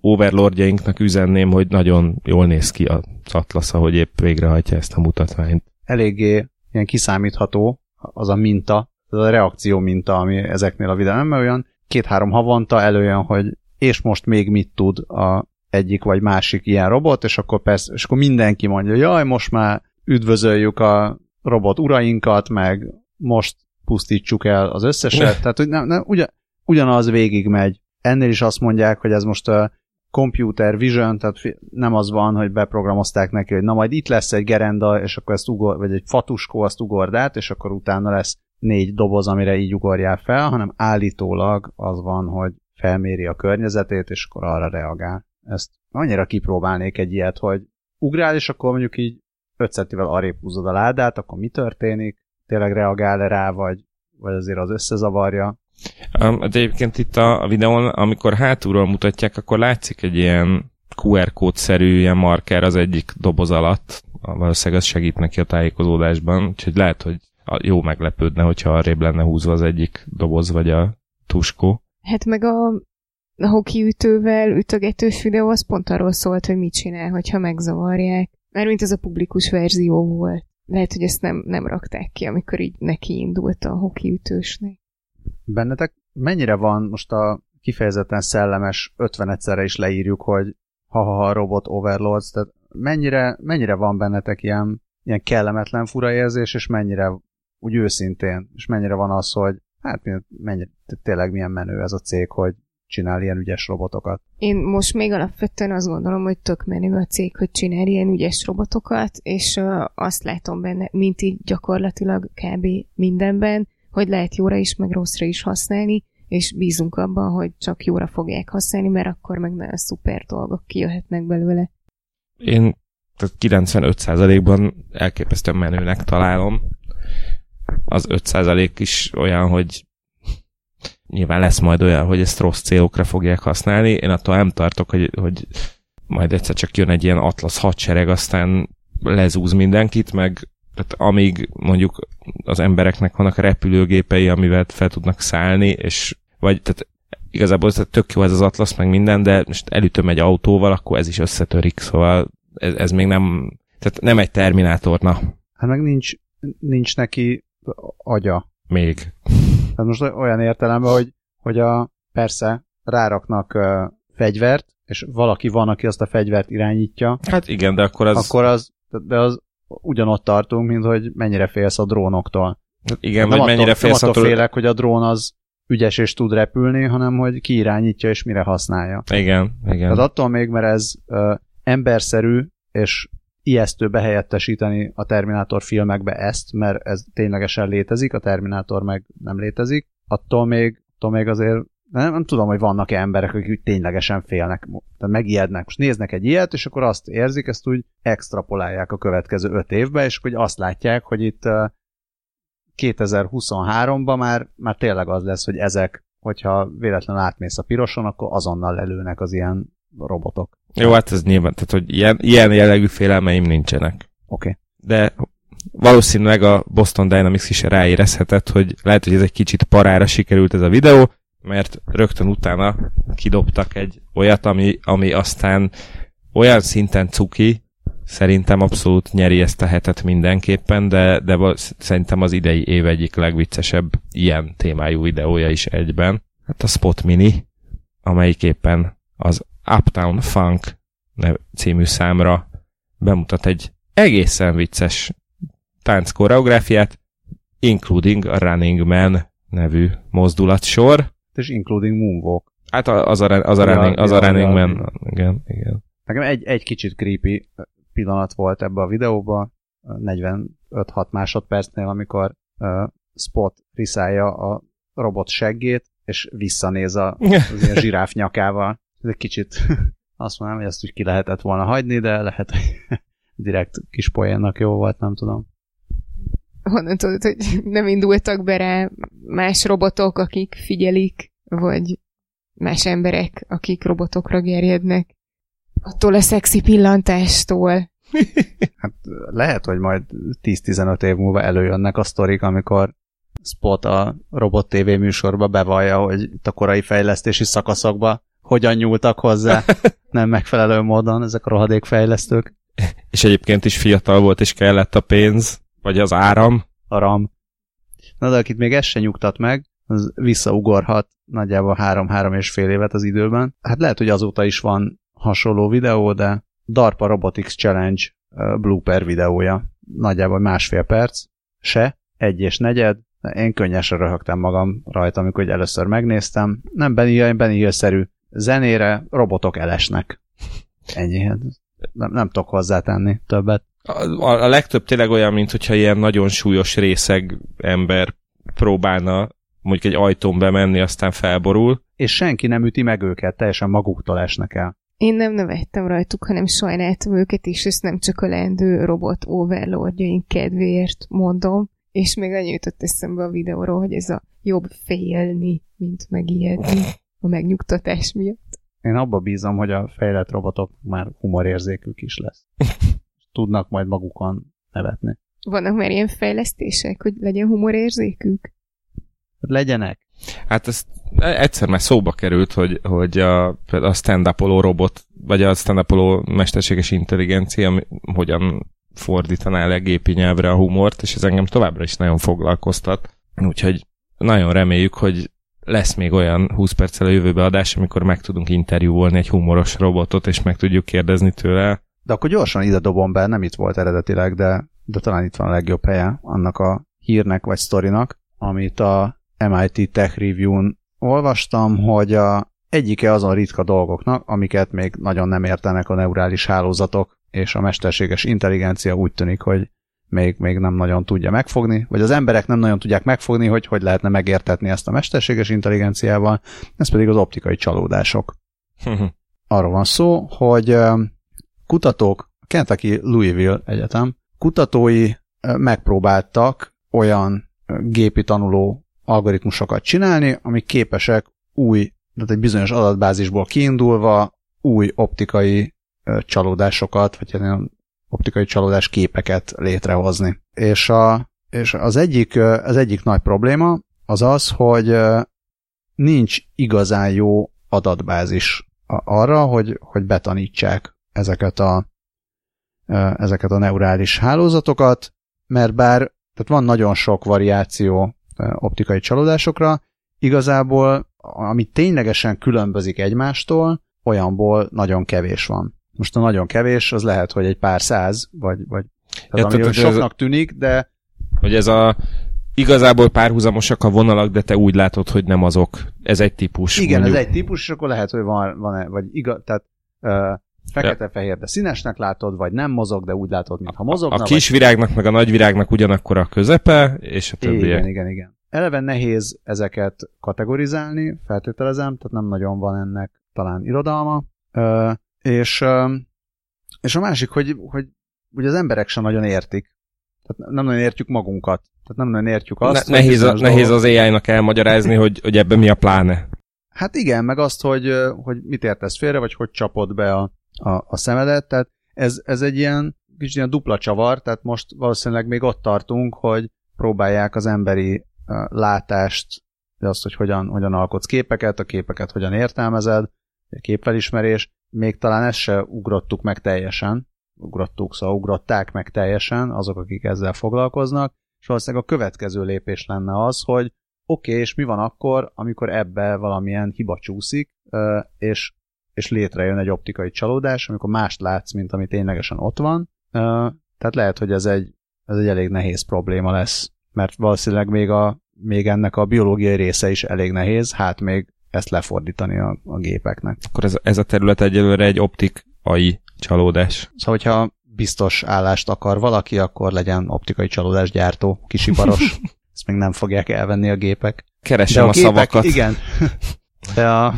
overlordjainknak üzenném, hogy nagyon jól néz ki az Atlas, ahogy épp végrehajtja ezt a mutatványt. Eléggé ilyen kiszámítható az a minta, az a reakció minta, ami ezeknél a videóknál, olyan két-három havonta előjön, hogy és most még mit tud a egyik vagy másik ilyen robot, és akkor persze, és akkor mindenki mondja, jaj, most már üdvözöljük a robot urainkat, meg most pusztítsuk el az összeset, tehát hogy nem, nem, ugyan, ugyanaz végig megy. Ennél is azt mondják, hogy ez most a computer vision, tehát nem az van, hogy beprogramozták neki, hogy na majd itt lesz egy gerenda, és akkor ezt ugor, vagy egy fatuskó, azt ugord át, és akkor utána lesz négy doboz, amire így ugorjál fel, hanem állítólag az van, hogy felméri a környezetét, és akkor arra reagál. Ezt annyira kipróbálnék egy ilyet, hogy ugrál, és akkor mondjuk így 5 centivel arrébb húzod a ládát, akkor mi történik? Tényleg reagál-e rá, vagy, vagy azért az összezavarja? Um, de egyébként itt a, videón, amikor hátulról mutatják, akkor látszik egy ilyen QR kódszerű ilyen marker az egyik doboz alatt. Valószínűleg ez segít neki a tájékozódásban, úgyhogy lehet, hogy jó meglepődne, hogyha arrébb lenne húzva az egyik doboz, vagy a tuskó. Hát meg a, a hoki ütővel ütögetős videó az pont arról szólt, hogy mit csinál, hogyha megzavarják. Mert mint ez a publikus verzió volt. Lehet, hogy ezt nem, nem rakták ki, amikor így neki indult a hoki ütősnek. Bennetek mennyire van most a kifejezetten szellemes 50 egyszerre is leírjuk, hogy ha-ha-ha robot overlords, tehát mennyire, mennyire van bennetek ilyen, ilyen kellemetlen fura érzés, és mennyire úgy őszintén, és mennyire van az, hogy hát mennyire, tényleg milyen menő ez a cég, hogy csinál ilyen ügyes robotokat. Én most még alapvetően azt gondolom, hogy tök menő a cég, hogy csinál ilyen ügyes robotokat, és uh, azt látom benne, mint így gyakorlatilag kb. mindenben, hogy lehet jóra is, meg rosszra is használni, és bízunk abban, hogy csak jóra fogják használni, mert akkor meg nagyon szuper dolgok kijöhetnek belőle. Én tehát 95%-ban elképesztően menőnek találom. Az 5% is olyan, hogy nyilván lesz majd olyan, hogy ezt rossz célokra fogják használni. Én attól nem tartok, hogy, hogy majd egyszer csak jön egy ilyen atlasz hadsereg, aztán lezúz mindenkit, meg tehát amíg mondjuk az embereknek vannak repülőgépei, amivel fel tudnak szállni, és vagy tehát igazából tehát tök jó ez az atlasz, meg minden, de most elütöm egy autóval, akkor ez is összetörik, szóval ez, ez még nem, tehát nem egy terminátor, na. Hát meg nincs, nincs neki agya. Még. Tehát most olyan értelemben, hogy, hogy a, persze ráraknak uh, fegyvert, és valaki van, aki azt a fegyvert irányítja. Hát igen, de akkor az... Akkor az, de az ugyanott tartunk, mint hogy mennyire félsz a drónoktól. Igen, vagy mennyire attól, félsz attól félek, hogy a drón az ügyes és tud repülni, hanem hogy ki irányítja és mire használja. Igen, igen. Tehát attól még, mert ez ö, emberszerű és ijesztő behelyettesíteni a Terminátor filmekbe ezt, mert ez ténylegesen létezik, a Terminátor meg nem létezik, attól még, attól még azért nem, nem tudom, hogy vannak-e emberek, akik úgy ténylegesen félnek, tehát megijednek. Most néznek egy ilyet, és akkor azt érzik, ezt úgy extrapolálják a következő öt évbe, és hogy azt látják, hogy itt ö, 2023-ban már, már tényleg az lesz, hogy ezek, hogyha véletlenül átmész a piroson, akkor azonnal lelőnek az ilyen robotok. Jó, hát ez nyilván, tehát hogy ilyen, ilyen jellegű félelmeim nincsenek. Oké. Okay. De valószínűleg a Boston Dynamics is ráérezhetett, hogy lehet, hogy ez egy kicsit parára sikerült ez a videó, mert rögtön utána kidobtak egy olyat, ami, ami aztán olyan szinten cuki, szerintem abszolút nyeri ezt a hetet mindenképpen, de, de szerintem az idei év egyik legviccesebb ilyen témájú videója is egyben. Hát a Spot Mini, amelyik éppen az Uptown Funk című számra bemutat egy egészen vicces tánc koreográfiát, including a Running Man nevű mozdulatsor. És including moonwalk. Hát az a, az a, Ja, running, az a running ja, man. Igen, igen. Nekem egy, egy kicsit creepy pillanat volt ebbe a videóba, 45-6 másodpercnél, amikor uh, Spot riszálja a robot seggét, és visszanéz a, az ilyen zsiráf nyakával. Ez egy kicsit azt mondanám, hogy ezt úgy ki lehetett volna hagyni, de lehet, hogy direkt kis poénnak jó volt, nem tudom. Honnan tudod, hogy nem indultak be rá más robotok, akik figyelik, vagy más emberek, akik robotokra gerjednek? Attól a szexi pillantástól. Hát lehet, hogy majd 10-15 év múlva előjönnek a sztorik, amikor Spot a Robot TV műsorba bevallja, hogy itt a korai fejlesztési szakaszokba hogyan nyúltak hozzá nem megfelelő módon ezek a rohadékfejlesztők. És egyébként is fiatal volt, és kellett a pénz, vagy az áram. A RAM. Na de akit még ez se nyugtat meg, az visszaugorhat nagyjából három-három és fél évet az időben. Hát lehet, hogy azóta is van hasonló videó, de DARPA Robotics Challenge blooper videója. Nagyjából másfél perc. Se. Egy és negyed. Én könnyesen röhögtem magam rajta, amikor először megnéztem. Nem Benny Hill, Benny Hill-szerű zenére robotok elesnek. Ennyi. Nem, nem tudok hozzátenni többet. A, a, legtöbb tényleg olyan, mint hogyha ilyen nagyon súlyos részeg ember próbálna mondjuk egy ajtón bemenni, aztán felborul. És senki nem üti meg őket, teljesen maguktól esnek el. Én nem nevettem rajtuk, hanem sajnáltam őket, és ezt nem csak a lendő robot overlordjaink kedvéért mondom. És még annyi jutott eszembe a videóról, hogy ez a jobb félni, mint megijedni a megnyugtatás miatt. Én abba bízom, hogy a fejlett robotok már humorérzékük is lesz. Tudnak majd magukon nevetni. Vannak már ilyen fejlesztések, hogy legyen humorérzékük? Legyenek. Hát ez egyszer már szóba került, hogy, hogy a, a stand robot, vagy a stand mesterséges intelligencia hogyan fordítaná le gépi nyelvre a humort, és ez engem továbbra is nagyon foglalkoztat. Úgyhogy nagyon reméljük, hogy lesz még olyan 20 perccel a jövőbe adás, amikor meg tudunk interjúvolni egy humoros robotot, és meg tudjuk kérdezni tőle. De akkor gyorsan ide dobom be, nem itt volt eredetileg, de, de talán itt van a legjobb helye annak a hírnek vagy sztorinak, amit a MIT Tech Review-n olvastam, hogy a egyike azon ritka dolgoknak, amiket még nagyon nem értenek a neurális hálózatok, és a mesterséges intelligencia úgy tűnik, hogy még, még nem nagyon tudja megfogni, vagy az emberek nem nagyon tudják megfogni, hogy hogy lehetne megértetni ezt a mesterséges intelligenciával, ez pedig az optikai csalódások. Arról van szó, hogy kutatók, a Kentucky Louisville Egyetem kutatói megpróbáltak olyan gépi tanuló algoritmusokat csinálni, amik képesek új, tehát egy bizonyos adatbázisból kiindulva új optikai csalódásokat, vagy ilyen optikai csalódás képeket létrehozni. És, a, és az, egyik, az egyik nagy probléma az az, hogy nincs igazán jó adatbázis arra, hogy, hogy betanítsák ezeket a, ezeket a neurális hálózatokat, mert bár tehát van nagyon sok variáció optikai csalódásokra, igazából ami ténylegesen különbözik egymástól, olyanból nagyon kevés van. Most a nagyon kevés, az lehet, hogy egy pár száz, vagy, vagy Ja, tehát, ami tehát soknak tűnik, de Hogy ez a igazából párhuzamosak a vonalak, de te úgy látod, hogy nem azok. Ez egy típus. Igen, mondjuk. ez egy típus, és akkor lehet, hogy van, van vagy igaz, tehát uh, fekete-fehér, de színesnek látod, vagy nem mozog, de úgy látod, mintha mozogna. A kis virágnak, meg a nagy virágnak ugyanakkor a közepe, és a vagy... többiek. Igen, igen, igen. Eleve nehéz ezeket kategorizálni, feltételezem, tehát nem nagyon van ennek talán irodalma. Uh, és, és a másik, hogy, hogy ugye az emberek sem nagyon értik. Tehát nem nagyon értjük magunkat. Tehát nem nagyon értjük azt. Ne, nehéz, a, nehéz az AI-nak elmagyarázni, hogy, hogy ebben mi a pláne. Hát igen, meg azt, hogy, hogy mit értesz félre, vagy hogy csapod be a, a, a szemedet. Tehát ez, ez egy ilyen kicsit ilyen dupla csavar, tehát most valószínűleg még ott tartunk, hogy próbálják az emberi látást, azt, hogy hogyan, hogyan alkotsz képeket, a képeket hogyan értelmezed, a képfelismerés, még talán ezt se ugrottuk meg teljesen, ugrottuk, szóval ugrották meg teljesen azok, akik ezzel foglalkoznak, és valószínűleg a következő lépés lenne az, hogy oké, okay, és mi van akkor, amikor ebbe valamilyen hiba csúszik, és, és létrejön egy optikai csalódás, amikor mást látsz, mint ami ténylegesen ott van. Tehát lehet, hogy ez egy, ez egy elég nehéz probléma lesz, mert valószínűleg még, a, még ennek a biológiai része is elég nehéz, hát még ezt lefordítani a, a gépeknek. Akkor ez, ez a terület egyelőre egy optikai csalódás. Szóval, hogyha biztos állást akar valaki, akkor legyen optikai csalódás gyártó, kisiparos. Ezt még nem fogják elvenni a gépek. Keresem de a, a gépek, szavakat. Igen. De a,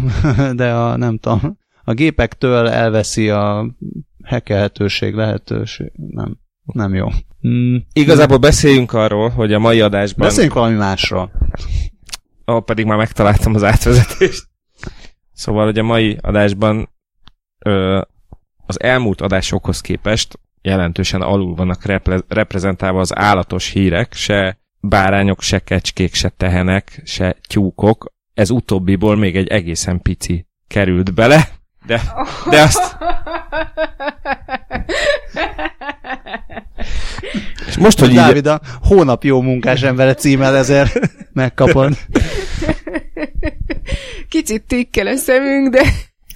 de a, nem tudom, a gépektől elveszi a hekelhetőség, lehetőség. Nem, nem jó. Mm. Igazából beszéljünk arról, hogy a mai adásban... Beszéljünk valami másról. Ó, pedig már megtaláltam az átvezetést. Szóval, hogy a mai adásban ö, az elmúlt adásokhoz képest jelentősen alul vannak repre- reprezentálva az állatos hírek, se bárányok, se kecskék, se tehenek, se tyúkok. Ez utóbbiból még egy egészen pici került bele, de, de azt... És most, hogy Dávid, így... a hónap jó munkás embere címmel ezért megkapod. Kicsit tikkel a szemünk, de...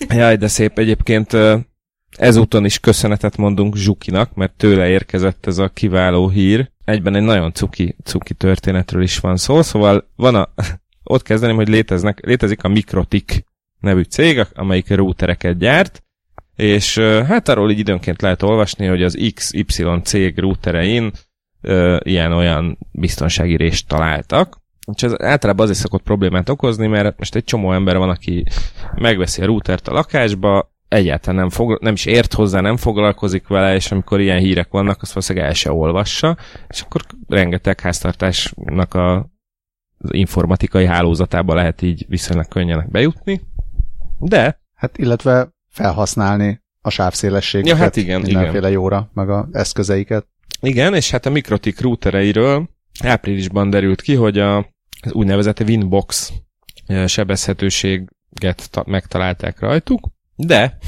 Jaj, de szép egyébként Ezúton is köszönetet mondunk Zsukinak, mert tőle érkezett ez a kiváló hír. Egyben egy nagyon cuki, cuki történetről is van szó, szóval van a, ott kezdeném, hogy léteznek, létezik a Mikrotik nevű cég, amelyik routereket gyárt, és hát arról így időnként lehet olvasni, hogy az XY cég routerein ilyen-olyan biztonsági részt találtak, és ez általában azért szokott problémát okozni, mert most egy csomó ember van, aki megveszi a routert a lakásba, egyáltalán nem, fog, nem is ért hozzá, nem foglalkozik vele, és amikor ilyen hírek vannak, azt valószínűleg el se olvassa, és akkor rengeteg háztartásnak a, az informatikai hálózatába lehet így viszonylag könnyen bejutni, de... Hát illetve felhasználni a sávszélességet ja, hát igen, mindenféle igen. jóra, meg a eszközeiket. Igen, és hát a Mikrotik routereiről áprilisban derült ki, hogy a, az úgynevezett Winbox sebezhetőséget megtalálták rajtuk, de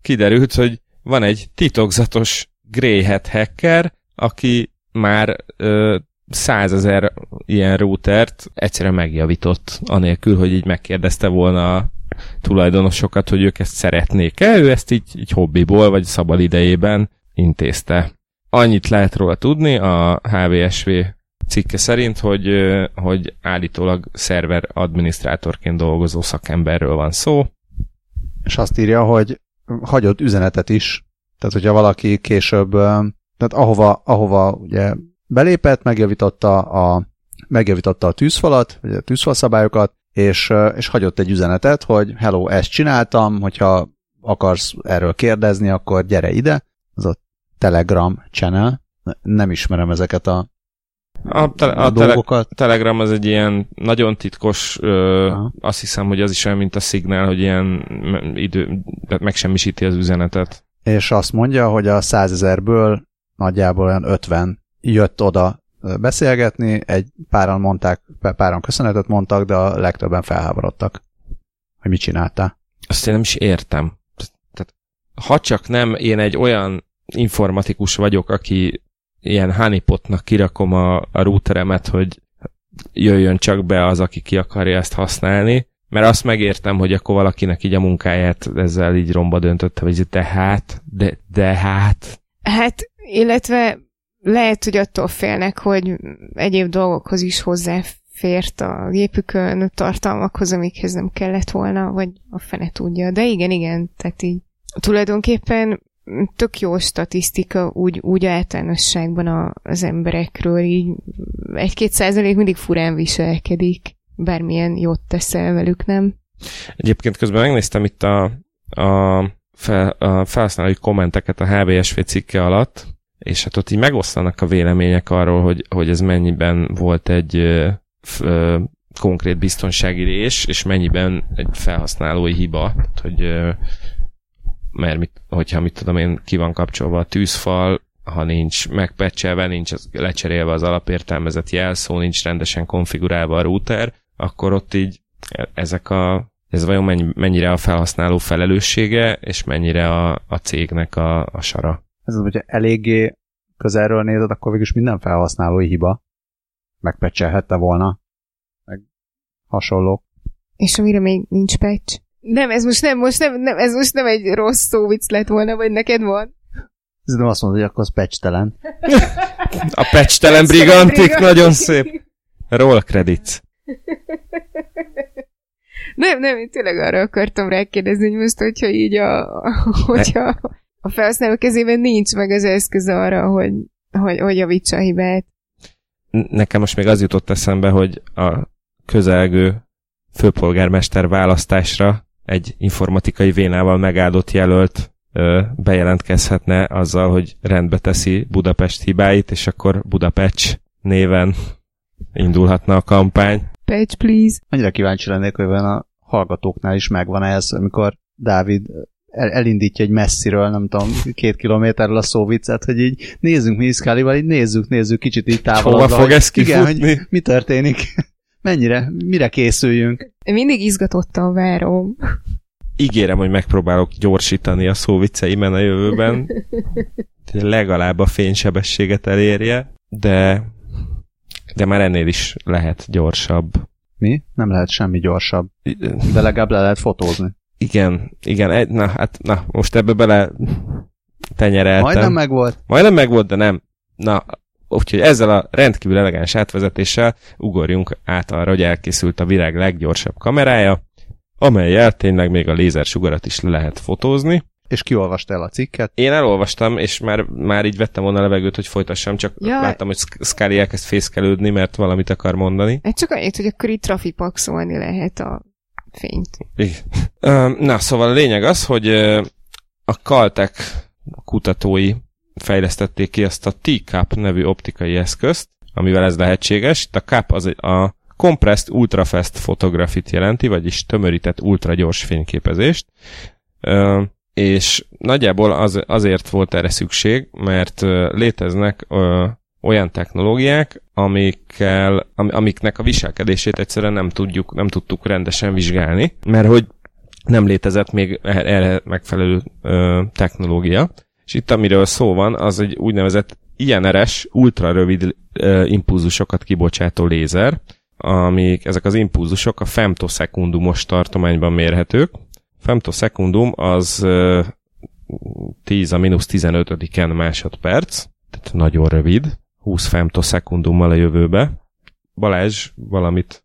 kiderült, hogy van egy titokzatos Grey Hat hacker, aki már ö, százezer ilyen routert egyszerűen megjavított, anélkül, hogy így megkérdezte volna a tulajdonosokat, hogy ők ezt szeretnék-e, ő ezt így, így hobbiból, vagy szabad idejében intézte. Annyit lehet róla tudni a HVSV cikke szerint, hogy, hogy állítólag szerver adminisztrátorként dolgozó szakemberről van szó, és azt írja, hogy hagyott üzenetet is, tehát hogyha valaki később, tehát ahova, ahova ugye belépett, megjavította a, megjavította a tűzfalat, vagy a tűzfalszabályokat, és, és hagyott egy üzenetet, hogy hello, ezt csináltam, hogyha akarsz erről kérdezni, akkor gyere ide. Ez a Telegram channel. Nem ismerem ezeket a a, te- a, a. Tele- Telegram az egy ilyen nagyon titkos, ö, azt hiszem, hogy az is olyan, mint a Signal, hogy ilyen idő, tehát megsemmisíti az üzenetet. És azt mondja, hogy a százezerből nagyjából olyan 50 jött oda beszélgetni, egy páran mondták, páran köszönetet mondtak, de a legtöbben felháborodtak, hogy mit csináltál. Azt én nem is értem. Tehát, ha csak nem én egy olyan informatikus vagyok, aki ilyen honeypotnak kirakom a, a routeremet, hogy jöjjön csak be az, aki ki akarja ezt használni, mert azt megértem, hogy akkor valakinek így a munkáját ezzel így romba döntötte, hogy de hát, de, de hát. Hát, illetve lehet, hogy attól félnek, hogy egyéb dolgokhoz is hozzáfért a gépükön, tartalmakhoz, amikhez nem kellett volna, vagy a fene tudja. De igen, igen, tehát így tulajdonképpen tök jó statisztika úgy, úgy általánosságban a, az emberekről, így egy-két százalék mindig furán viselkedik, bármilyen jót teszel velük, nem? Egyébként közben megnéztem itt a, a, fel, a felhasználói kommenteket a HBSV cikke alatt, és hát ott így megosztanak a vélemények arról, hogy, hogy ez mennyiben volt egy ö, ö, konkrét biztonsági rés, és mennyiben egy felhasználói hiba, tehát, hogy mert mit, hogyha mit tudom én, ki van kapcsolva a tűzfal, ha nincs megpecselve, nincs lecserélve az alapértelmezett jelszó, nincs rendesen konfigurálva a router, akkor ott így ezek a ez vajon mennyi, mennyire a felhasználó felelőssége, és mennyire a, a cégnek a, a sara. Ez az, hogyha eléggé közelről nézed, akkor végülis minden felhasználói hiba. Megpecselhette volna. Meg hasonló. És amire még nincs patch? Nem, ez most nem, most nem, nem ez most nem egy rossz szó vicc lett volna, vagy neked van? Ez nem azt mondod, hogy akkor az patchtelen. A patchtelen brigantik, nagyon szép. Roll credits. Nem, nem, én tényleg arra akartam rákérdezni, hogy most, hogyha így a, hogyha a felhasználó kezében nincs meg az eszköz arra, hogy, hogy, hogy javítsa a hibát. Nekem most még az jutott eszembe, hogy a közelgő főpolgármester választásra egy informatikai vénával megáldott jelölt ö, bejelentkezhetne azzal, hogy rendbe teszi Budapest hibáit, és akkor Budapest néven indulhatna a kampány. Patch, please. Annyira kíváncsi lennék, hogy a hallgatóknál is megvan ez, amikor Dávid el, elindítja egy messziről, nem tudom, két kilométerről a szóvicet, hogy így nézzünk mi Iszkálival, így nézzük, nézzük, kicsit így távolodva. Hova fog ez Igen, hogy mi történik? Mennyire, mire készüljünk? Mindig izgatottan várom. Ígérem, hogy megpróbálok gyorsítani a szóvicceimen a jövőben. hogy Legalább a fénysebességet elérje, de de már ennél is lehet gyorsabb. Mi? Nem lehet semmi gyorsabb. De legalább le lehet fotózni. Igen, igen, egy- na, hát, na, most ebbe bele tenyereltem. Majdnem megvolt. Majdnem megvolt, de nem. Na, úgyhogy ezzel a rendkívül elegáns átvezetéssel ugorjunk át arra, hogy elkészült a világ leggyorsabb kamerája, amelyel tényleg még a lézersugarat is le lehet fotózni. És kiolvasta el a cikket. Én elolvastam, és már, már így vettem volna a levegőt, hogy folytassam, csak Ja. láttam, hogy Scully elkezd fészkelődni, mert valamit akar mondani. Hát csak annyit, hogy akkor itt trafipaxolni lehet a fényt. Igen. Na, szóval a lényeg az, hogy a Caltech kutatói fejlesztették ki ezt a T-Cup nevű optikai eszközt, amivel ez lehetséges. Itt a CUP az a Compressed Ultrafast Photography-t jelenti, vagyis tömörített ultragyors fényképezést. És nagyjából az, azért volt erre szükség, mert léteznek olyan technológiák, amikkel, am, amiknek a viselkedését egyszerűen nem tudjuk, nem tudtuk rendesen vizsgálni, mert hogy nem létezett még er- erre megfelelő ö, technológia. És itt amiről szó van, az egy úgynevezett INRS, ultrarövid ö, impulzusokat kibocsátó lézer, amik ezek az impulzusok a femtoszekundumos tartományban mérhetők. Femtoszekundum az ö, 10 a mínusz 15-en másodperc, tehát nagyon rövid, 20 femtoszekundummal a jövőbe. Balázs, valamit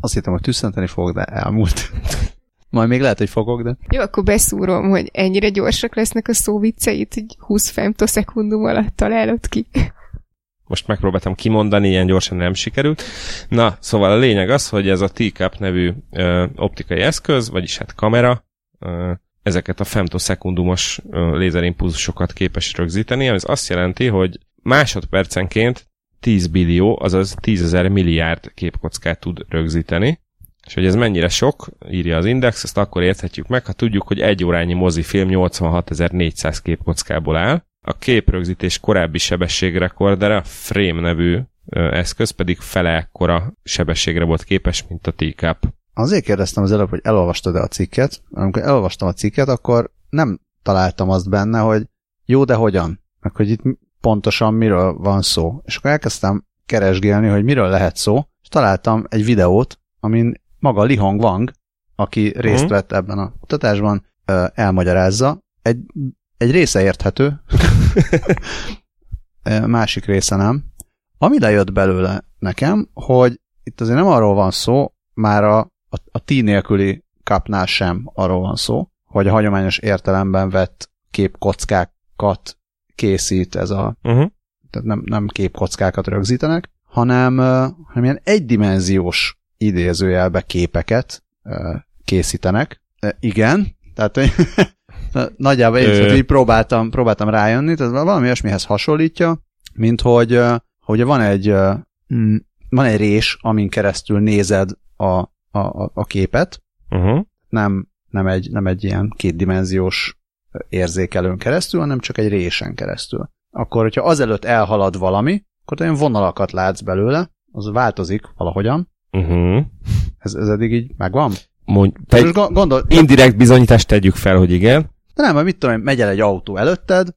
Azt hittem, hogy tüsszenteni fogok, de elmúlt. Majd még lehet, hogy fogok, de Jó, akkor beszúrom, hogy ennyire gyorsak lesznek a szóvicceit, így 20 femtoszekundum alatt találod ki. most megpróbáltam kimondani, ilyen gyorsan nem sikerült. Na, szóval a lényeg az, hogy ez a T-Cup nevű ö, optikai eszköz, vagyis hát kamera, ö, ezeket a femtoszekundumos lézerimpulzusokat képes rögzíteni, ami azt jelenti, hogy másodpercenként 10 billió, azaz 10 ezer milliárd képkockát tud rögzíteni. És hogy ez mennyire sok, írja az Index, ezt akkor érthetjük meg, ha tudjuk, hogy egy órányi mozifilm 86.400 képkockából áll. A képrögzítés korábbi sebességrekordere, a Frame nevű eszköz pedig fele ekkora sebességre volt képes, mint a T-Cup. azért kérdeztem az előbb, hogy elolvastad-e a cikket. Amikor elolvastam a cikket, akkor nem találtam azt benne, hogy jó, de hogyan? Meg hogy itt pontosan miről van szó. És akkor elkezdtem keresgélni, hogy miről lehet szó, és találtam egy videót, amin maga Li Hong Wang, aki részt Mhm. vett ebben a kutatásban, elmagyarázza. Egy, egy része érthető. másik része nem. Ami lejött belőle nekem, hogy itt azért nem arról van szó, már a, a, a tí nélküli kapnál sem arról van szó, hogy a hagyományos értelemben vett képkockákat készít ez a, Uh-huh. tehát nem, nem képkockákat rögzítenek, hanem, hanem ilyen egydimenziós idézőjelbe képeket készítenek. Igen, tehát nagyjából én is így próbáltam, próbáltam rájönni, tehát valami olyasmihez hasonlítja, mint hogy, hogy van egy van egy rés, amin keresztül nézed a, a, a képet, Uh-huh. nem, nem, egy, nem egy ilyen kétdimenziós érzékelőn keresztül, hanem csak egy résen keresztül. Akkor, hogyha azelőtt elhalad valami, akkor olyan vonalakat látsz belőle, az változik valahogyan. Uh-huh. Ez, ez eddig így megvan? Mondj, Te most go- gondol, indirekt bizonyítást tegyük fel, hogy igen. de nem, mert mit tudom én, megy el egy autó előtted,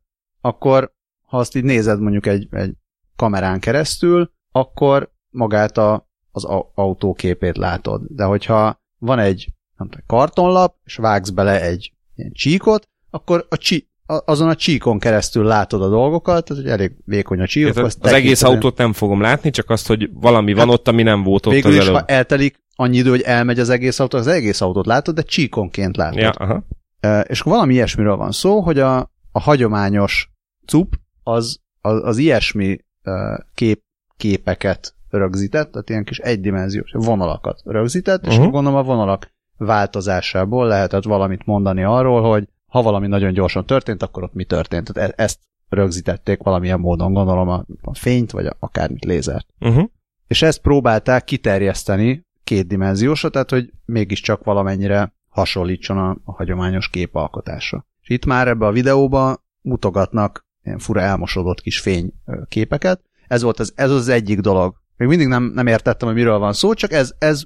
akkor ha azt így nézed mondjuk egy, egy kamerán keresztül, akkor magát a, az autó képét látod. De hogyha van egy nem tudom, kartonlap, és vágsz bele egy ilyen csíkot, akkor a csí, azon a csíkon keresztül látod a dolgokat, tehát hogy elég vékony a csík. Az, az egész autót nem fogom látni, csak azt, hogy valami van Hát, ott, ami nem volt ott Végül az is, előbb. ha eltelik annyi idő, hogy elmegy az egész autó, az egész autót látod, de csíkonként látod. Ja, aha. E, És akkor valami ilyesmiről van szó, hogy a, a hagyományos cup az, az, az ilyesmi e, kép, képeket rögzített, tehát ilyen kis egydimenziós vonalakat rögzített, és Uh-huh. akkor gondolom a vonalak változásából lehetett valamit mondani arról, hogy ha valami nagyon gyorsan történt, akkor ott mi történt. Tehát e- ezt rögzítették valamilyen módon, gondolom a, a fényt, vagy a, akármit lézert. Uh-huh. És ezt próbálták kiterjeszteni kétdimenziósra, tehát hogy mégiscsak valamennyire hasonlítson a, a hagyományos képalkotásra. És itt már ebbe a videóba mutogatnak ilyen fura elmosodott kis fény ö, képeket. Ez volt az, ez az egyik dolog. Még mindig nem, nem értettem, hogy miről van szó, csak ez, ez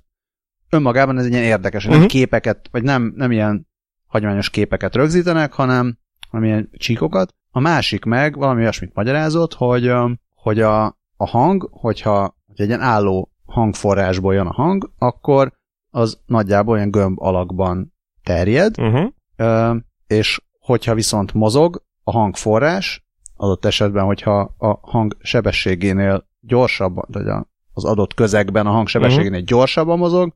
önmagában ez egy ilyen érdekes, hogy nem képeket, vagy nem, nem ilyen hagyományos képeket rögzítenek, hanem, hanem ilyen csíkokat. A másik meg valami olyasmit magyarázott, hogy, hogy a, a hang, hogyha, hogyha egy ilyen álló hangforrásból jön a hang, akkor az nagyjából olyan gömb alakban terjed, Uh-huh. és hogyha viszont mozog a hangforrás, adott esetben, hogyha a hang sebességénél gyorsabban, vagy az adott közegben a hang sebességénél gyorsabban mozog,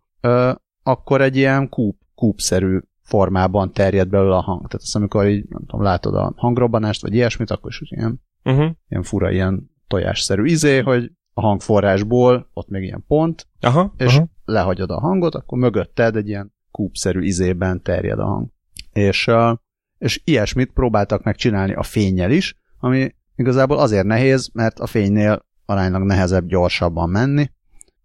akkor egy ilyen kúp, kúpszerű formában terjed belőle a hang. Tehát azt, amikor így, nem tudom, látod a hangrobbanást, vagy ilyesmit, akkor is ilyen, Uh-huh. ilyen fura, ilyen tojásszerű izé, hogy a hangforrásból ott még ilyen pont, Aha. és aha. lehagyod a hangot, akkor mögötted egy ilyen kúpszerű izében terjed a hang. És, és ilyesmit próbáltak meg csinálni a fényjel is, ami igazából azért nehéz, mert a fénynél aránylag nehezebb gyorsabban menni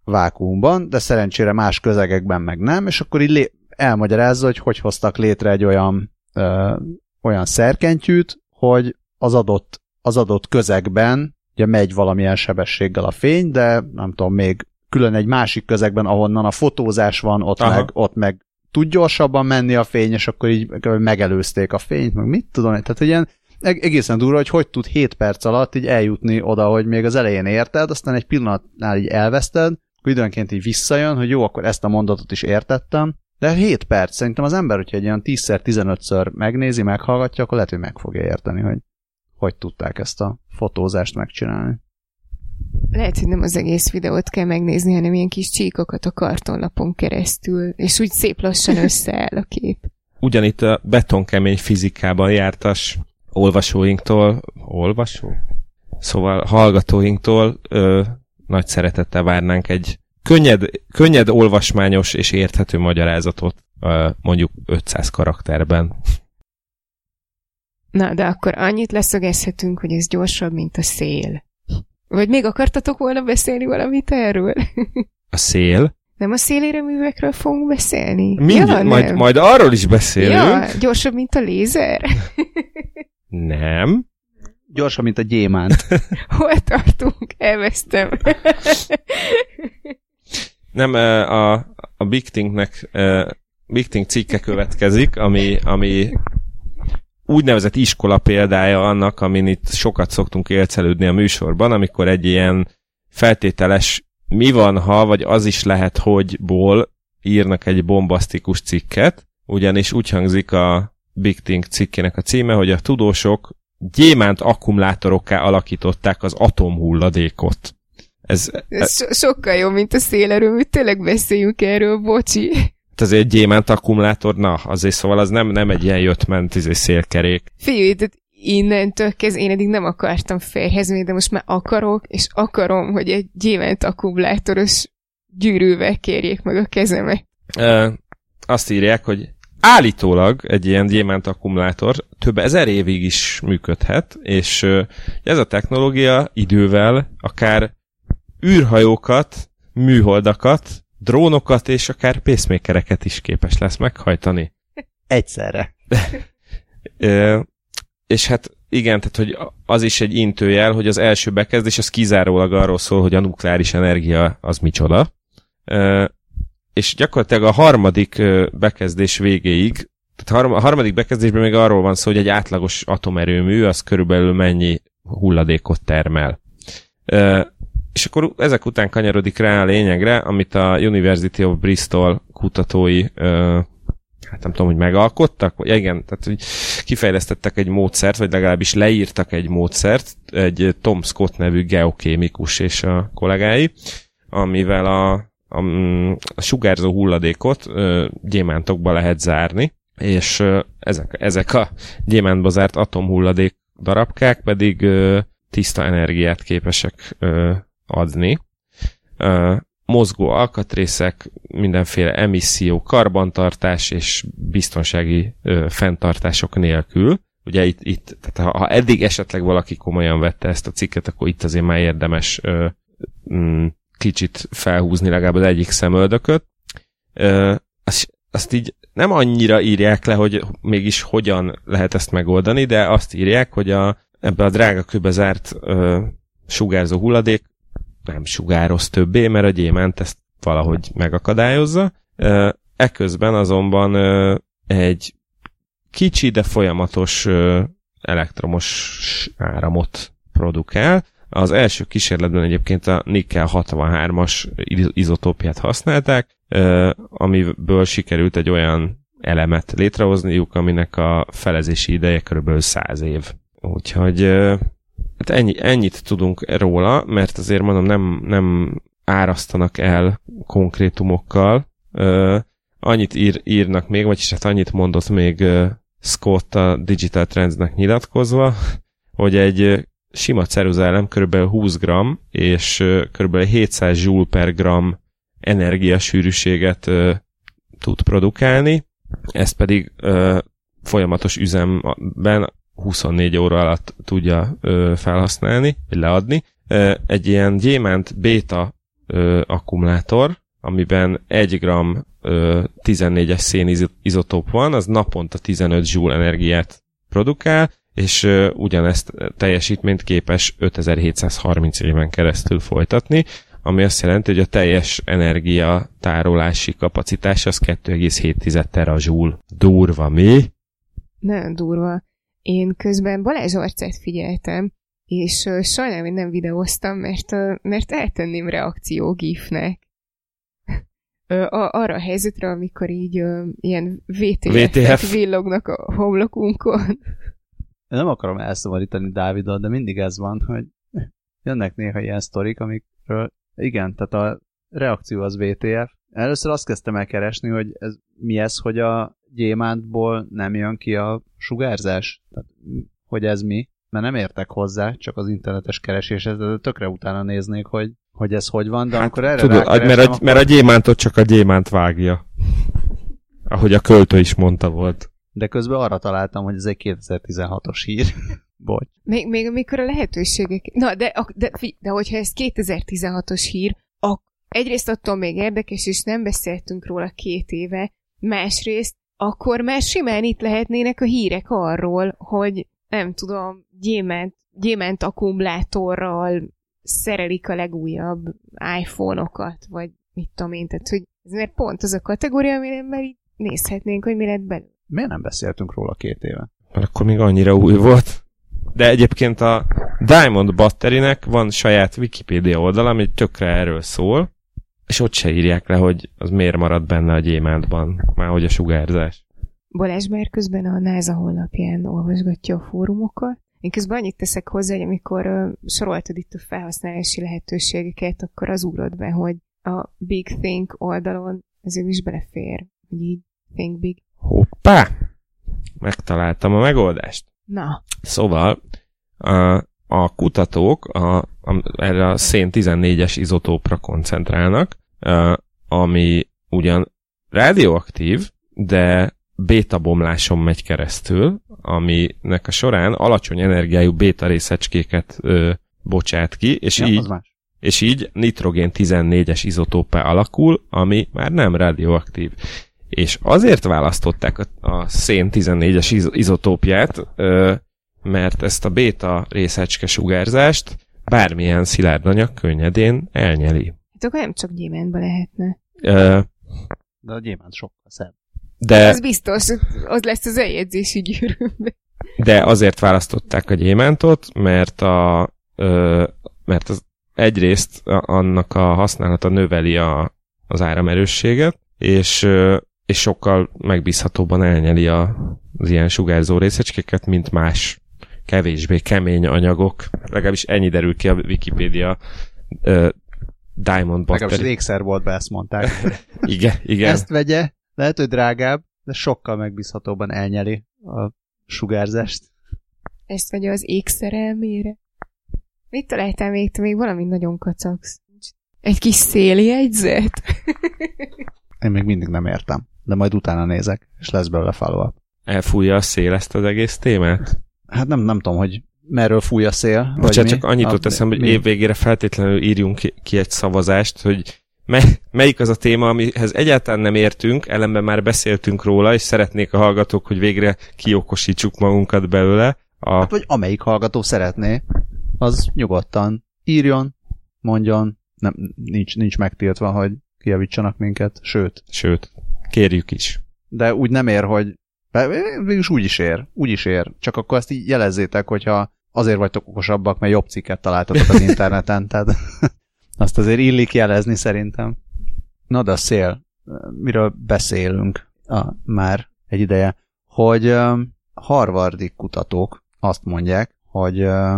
vákuumban, de szerencsére más közegekben meg nem, és akkor így lé- elmagyarázza, hogy hogy hoztak létre egy olyan, ö, olyan szerkentyűt, hogy az adott, az adott közegben ugye megy valamilyen sebességgel a fény, de nem tudom, még külön egy másik közegben, ahonnan a fotózás van, ott, Aha. meg, ott meg tud gyorsabban menni a fény, és akkor így megelőzték a fényt, meg mit tudom, tehát hogy ilyen eg- egészen durva, hogy hogy tud 7 perc alatt így eljutni oda, hogy még az elején érted, aztán egy pillanatnál így elveszted, akkor időnként így visszajön, hogy jó, akkor ezt a mondatot is értettem, de 7 perc, szerintem az ember, hogyha egy ilyen 10-15-ször megnézi, meghallgatja, akkor lehet, hogy meg fogja érteni, hogy hogy tudták ezt a fotózást megcsinálni. Lehet, hogy nem az egész videót kell megnézni, hanem ilyen kis csíkokat a kartonlapon keresztül, és úgy szép lassan összeáll a kép. Ugyanitt a betonkemény fizikában jártas olvasóinktól, olvasó? Szóval hallgatóinktól ö, nagy szeretettel várnánk egy könnyed, könnyed olvasmányos és érthető magyarázatot mondjuk 500 karakterben. Na, de akkor annyit leszögezhetünk, hogy ez gyorsabb, mint a szél. Vagy még akartatok volna beszélni valamit erről? A szél. Nem a széléreművekről fogunk beszélni? Mindjárt, ja, majd, nem. majd arról is beszélünk. Ja, gyorsabb, mint a lézer? Nem. Gyorsan, mint a gyémánt. Hol tartunk? Elvesztem. Nem, a, a Big Thinknek Big Think cikke következik, ami, ami úgynevezett iskola példája annak, amin itt sokat szoktunk élcelődni a műsorban, amikor egy ilyen feltételes mi van, ha, vagy az is lehet, hogy ból írnak egy bombasztikus cikket, ugyanis úgy hangzik a Big Think cikkének a címe, hogy a tudósok gyémánt akkumulátorokká alakították az atomhulladékot. Ez, Ez so- sokkal jobb, mint a szélerőmű, tényleg beszéljünk erről, bocsi. ez egy gyémánt akkumulátor, na, azért szóval az nem, nem egy ilyen jött-ment izé, szélkerék. Figyelj, tehát innentől kezd, én eddig nem akartam férjezni, de most már akarok, és akarom, hogy egy gyémánt akkumulátoros gyűrűvel kérjék meg a kezemet. Ö, azt írják, hogy állítólag egy ilyen gyémánt akkumulátor több ezer évig is működhet, és ez a technológia idővel akár űrhajókat, műholdakat, drónokat és akár pacemakereket is képes lesz meghajtani. Egyszerre. Ö, és hát igen, tehát hogy az is egy intőjel, hogy az első bekezdés az kizárólag arról szól, hogy a nukleáris energia az micsoda. Ö, és gyakorlatilag a harmadik bekezdés végéig, tehát a harmadik bekezdésben még arról van szó, hogy egy átlagos atomerőmű az körülbelül mennyi hulladékot termel. És akkor ezek után kanyarodik rá a lényegre, amit a University of Bristol kutatói ö, hát nem tudom, hogy megalkottak, vagy igen, tehát hogy kifejlesztettek egy módszert, vagy legalábbis leírtak egy módszert, egy Tom Scott nevű geokémikus és a kollégái, amivel a, a, a sugárzó hulladékot ö, gyémántokba lehet zárni, és ö, ezek, ezek a gyémántba zárt atomhulladék darabkák pedig ö, tiszta energiát képesek ö, adni. Mozgó alkatrészek, mindenféle emisszió, karbantartás és biztonsági fenntartások nélkül. Ugye itt, itt tehát ha, eddig esetleg valaki komolyan vette ezt a cikket, akkor itt azért már érdemes mm, kicsit felhúzni legalább az egyik szemöldököt. Ö, azt, azt így nem annyira írják le, hogy mégis hogyan lehet ezt megoldani, de azt írják, hogy a, ebbe a drága köbe zárt ö, sugárzó hulladék nem sugároz többé, mert a gyémánt ezt valahogy megakadályozza. Eközben azonban egy kicsi, de folyamatos elektromos áramot produkál. Az első kísérletben egyébként a nikkel 63-as izotópját használták, amiből sikerült egy olyan elemet létrehozniuk, aminek a felezési ideje kb. 100 év. Úgyhogy hát ennyi, ennyit tudunk róla, mert azért mondom, nem, nem árasztanak el konkrétumokkal. Ö, annyit ír, írnak még, vagyis hát annyit mondott még ö, Scott a Digital Trendsnek nyilatkozva, hogy egy sima ceruzálem kb. 20 g és kb. 700 joule per gram energiasűrűséget ö, tud produkálni, ezt pedig ö, folyamatos üzemben 24 óra alatt tudja ö, felhasználni, vagy leadni. Egy ilyen gyémánt beta ö, akkumulátor, amiben 1 g ö, 14-es szénizotóp van, az naponta 15 joule energiát produkál, és ö, ugyanezt teljesítményt képes 5730 éven keresztül folytatni, ami azt jelenti, hogy a teljes energia tárolási kapacitás az 2,7 terajoule. Durva, mi? Nagyon durva. Én közben Balázs arcát figyeltem, és sajnálom, hogy nem videóztam, mert, mert eltenném reakció gifnek. Arra a helyzetre, amikor így ilyen VTF, VTF. villognak a homlokunkon. Én nem akarom elszomorítani Dávidot, de mindig ez van, hogy jönnek néha ilyen sztorik, amikről igen, tehát a reakció az VTF. Először azt kezdtem el keresni, hogy ez, mi ez, hogy a gyémántból nem jön ki a sugárzás? Tehát, hogy ez mi? Mert nem értek hozzá, csak az internetes kereséshez, de tökre utána néznék, hogy, hogy ez hogy van, de hát, amikor erre Tudod, mert, a, akkor... mert a gyémántot csak a gyémánt vágja. Ahogy a költő is mondta volt. De közben arra találtam, hogy ez egy 2016-os hír. Bocs. Még, még amikor a lehetőségek... Na, de, de, de, de hogyha ez 2016-os hír, ak, egyrészt attól még érdekes, és nem beszéltünk róla két éve, másrészt akkor már simán itt lehetnének a hírek arról, hogy nem tudom, gyémánt, gyémánt akkumulátorral szerelik a legújabb iPhone-okat, vagy mit tudom én, tehát hogy ez mert pont az a kategória, amiben így nézhetnénk, hogy mi lett belőle. Miért nem beszéltünk róla két éve? Mert akkor még annyira új volt. De egyébként a Diamond Batterynek van saját Wikipedia oldala, ami tökre erről szól, és ott se írják le, hogy az miért marad benne a gyémántban, már hogy a sugárzás. Balázs már közben a NASA honlapján olvasgatja a fórumokat, Én közben annyit teszek hozzá, hogy amikor uh, soroltad itt a felhasználási lehetőségeket, akkor az úrod be, hogy a Big Think oldalon ez is belefér, hogy így Think Big. Hoppá! Megtaláltam a megoldást. Na. Szóval a, a kutatók a, a, erre a szén 14-es izotópra koncentrálnak, ami ugyan radioaktív, de béta bomláson megy keresztül, aminek a során alacsony energiájú béta részecskéket ö, bocsát ki, és Ja, így és így nitrogén 14-es izotópá alakul, ami már nem radioaktív. És azért választották a, a szén 14-es iz, izotópját, ö, mert ezt a béta részecske sugárzást bármilyen szilárd anyag könnyedén elnyeli. Hát akkor nem csak gyémántba lehetne. Ö, De a gyémánt sokkal szebb. de, Az biztos, az lesz az eljegyzési gyűrűmben. de azért választották a gyémántot, mert a ö, mert az egyrészt annak a használata növeli a, az áramerősséget, és, ö, és sokkal megbízhatóbban elnyeli a, az ilyen sugárzó részecskéket, mint más kevésbé kemény anyagok. Legalábbis ennyi derül ki a Wikipédia ö, Diamond Legalábbis az batteri. ékszer volt be, ezt mondták. Igen, igen. Ezt vegye, lehet, hogy drágább, de sokkal megbízhatóbban elnyeli a sugárzást. Ezt vagy az ékszerelmére. Mit találtál még? Te még valami nagyon kacagsz. Egy kis széljegyzet? Én még mindig nem értem, de majd utána nézek, és lesz belőle follow Elfújja a szél ezt az egész témát? Hát nem, nem tudom, hogy merről fúj a szél. Bocsánat, mi. csak annyit ott eszem, hogy mi? évvégére feltétlenül írjunk ki, ki egy szavazást, hogy mely, melyik az a téma, amihez egyáltalán nem értünk, ellenben már beszéltünk róla, és szeretnék a hallgatók, hogy végre kiokosítsuk magunkat belőle. A, Hát vagy amelyik hallgató szeretné, az nyugodtan írjon, mondjon, nem, nincs, nincs megtiltva, hogy kijavítsanak minket, sőt, sőt, kérjük is. de úgy nem ér, hogy végülis úgy is ér, úgy is ér, csak akkor ezt így jelezzétek, hogyha azért vagytok okosabbak, mert jobb cikket találtatok az interneten, tehát azt azért illik jelezni szerintem. Na de a szél, miről beszélünk? A, már egy ideje, hogy harvardi kutatók azt mondják, hogy, uh,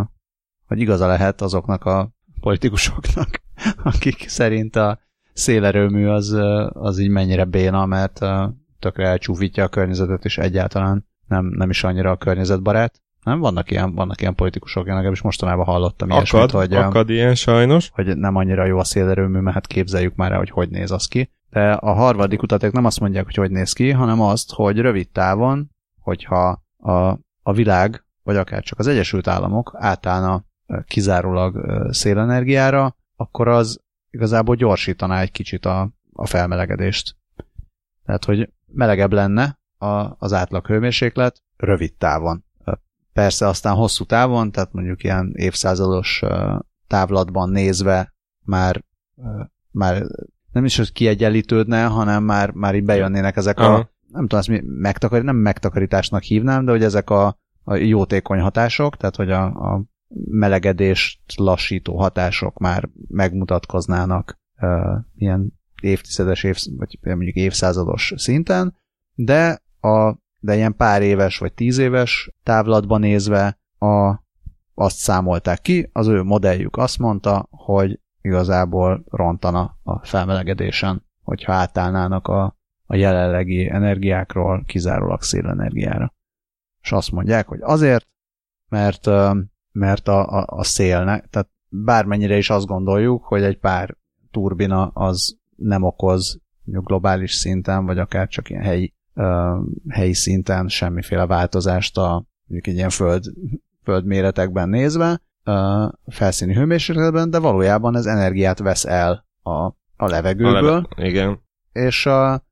hogy igaza lehet azoknak a politikusoknak, akik szerint a szélerőmű az, az így mennyire béna, mert tökre elcsúfítja a környezetet, és egyáltalán nem, nem is annyira a környezetbarát. Nem? Vannak ilyen, vannak ilyen politikusok, én legalábbis mostanában hallottam ilyesmit, Akad, hogy, um, akad ilyen sajnos. hogy nem annyira jó a szélerőmű, mert hát képzeljük már el, hogy hogy néz az ki. De a harmadik kutatók nem azt mondják, hogy hogy néz ki, hanem azt, hogy rövid távon, hogyha a, a világ, vagy akár csak az Egyesült Államok átállna kizárólag szélenergiára, akkor az igazából gyorsítaná egy kicsit a, a felmelegedést. Tehát, hogy melegebb lenne a, az átlag hőmérséklet rövid távon. Persze aztán hosszú távon, tehát mondjuk ilyen évszázados távlatban nézve már, már nem is, hogy kiegyenlítődne, hanem már, már így bejönnének ezek a, Aha. nem tudom, ezt mi megtakar, nem megtakarításnak hívnám, de hogy ezek a, a jótékony hatások, tehát hogy a, a melegedést lassító hatások már megmutatkoznának uh, ilyen évtizedes, év, vagy mondjuk évszázados szinten, de, a, de ilyen pár éves vagy tíz éves távlatban nézve a, azt számolták ki, az ő modelljük azt mondta, hogy igazából rontana a felmelegedésen, hogyha átállnának a, a jelenlegi energiákról kizárólag szélenergiára. És azt mondják, hogy azért, mert, mert a, a, a szélnek, tehát bármennyire is azt gondoljuk, hogy egy pár turbina az nem okoz mondjuk globális szinten, vagy akár csak ilyen helyi, ö, helyi szinten semmiféle változást a mondjuk egy ilyen föld, földméretekben nézve, ö, felszíni hőmérsékletben, de valójában ez energiát vesz el a, a A levegőből, leve- Igen. és a,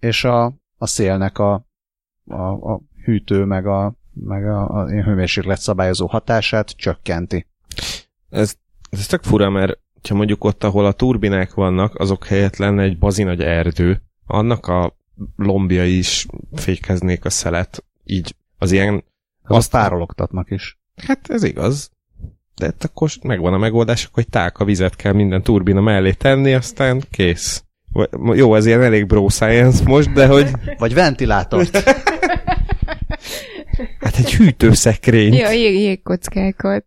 és a, a szélnek a, a, a hűtő, meg a, meg a, a hőmérséklet szabályozó hatását csökkenti. Ez, ez tök fura, mert ha mondjuk ott, ahol a turbinák vannak, azok helyett lenne egy bazinagy erdő, annak a lombjai is fékeznék a szelet, így az ilyen, Az Azt- párologtatnak is. hát ez igaz, de hát akkor megvan a megoldás, hogy tálka vizet kell minden turbina mellé tenni, aztán kész. Jó, ez ilyen elég bro science most, de hogy Vagy ventilátort. hát Hát egy hűtőszekrény. Ja, jég, jégkockákat.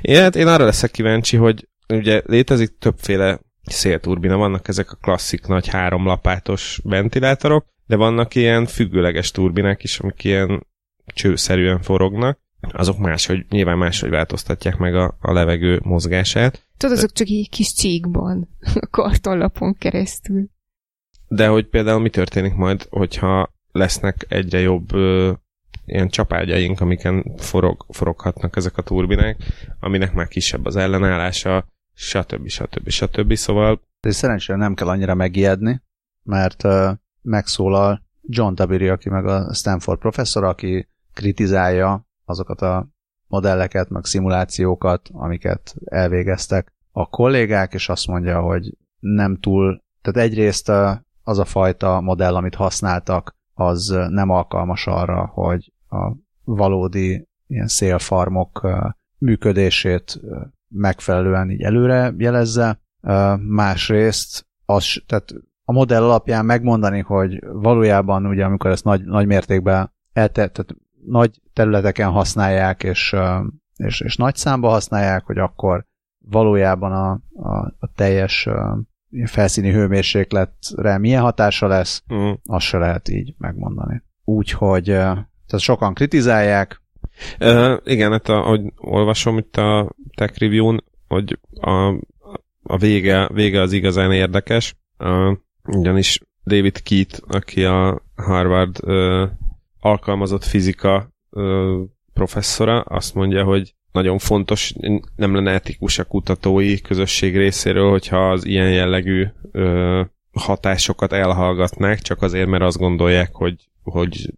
Ja, hát én arra leszek kíváncsi, hogy ugye létezik többféle szélturbina, vannak ezek a klasszik nagy háromlapátos ventilátorok, de vannak ilyen függőleges turbinák is, amik ilyen csőszerűen forognak, azok máshogy, nyilván máshogy változtatják meg a, a levegő mozgását. Tudod, azok csak így kis csíkban, a kartonlapon keresztül. De hogy például mi történik majd, hogyha lesznek egyre jobb ö, ilyen csapágyaink, amiken forog, foroghatnak ezek a turbinák, aminek már kisebb az ellenállása, stb. stb. stb. Szóval... De szerencsére nem kell annyira megijedni, mert uh, megszólal John Tabiri, aki meg a Stanford professzor, aki kritizálja azokat a modelleket, meg szimulációkat, amiket elvégeztek a kollégák, és azt mondja, hogy nem túl, tehát egyrészt az a fajta modell, amit használtak, az nem alkalmas arra, hogy a valódi ilyen szélfarmok működését megfelelően így előre jelezze. Másrészt az, tehát a modell alapján megmondani, hogy valójában ugye amikor ezt nagy, nagy mértékben elte, tehát nagy területeken használják, és, és, és nagy számba használják, hogy akkor valójában a, a, a teljes felszíni hőmérsékletre milyen hatása lesz, mm. azt se lehet így megmondani. Úgyhogy tehát sokan kritizálják. Uh, igen, hát a, ahogy olvasom itt a Tech Review-n, hogy a, a vége, vége az igazán érdekes, uh, ugyanis David Keat, aki a Harvard uh, alkalmazott fizika uh, professzora, azt mondja, hogy nagyon fontos, nem lenne etikus a kutatói közösség részéről, hogyha az ilyen jellegű ö, hatásokat elhallgatnák, csak azért, mert azt gondolják, hogy, hogy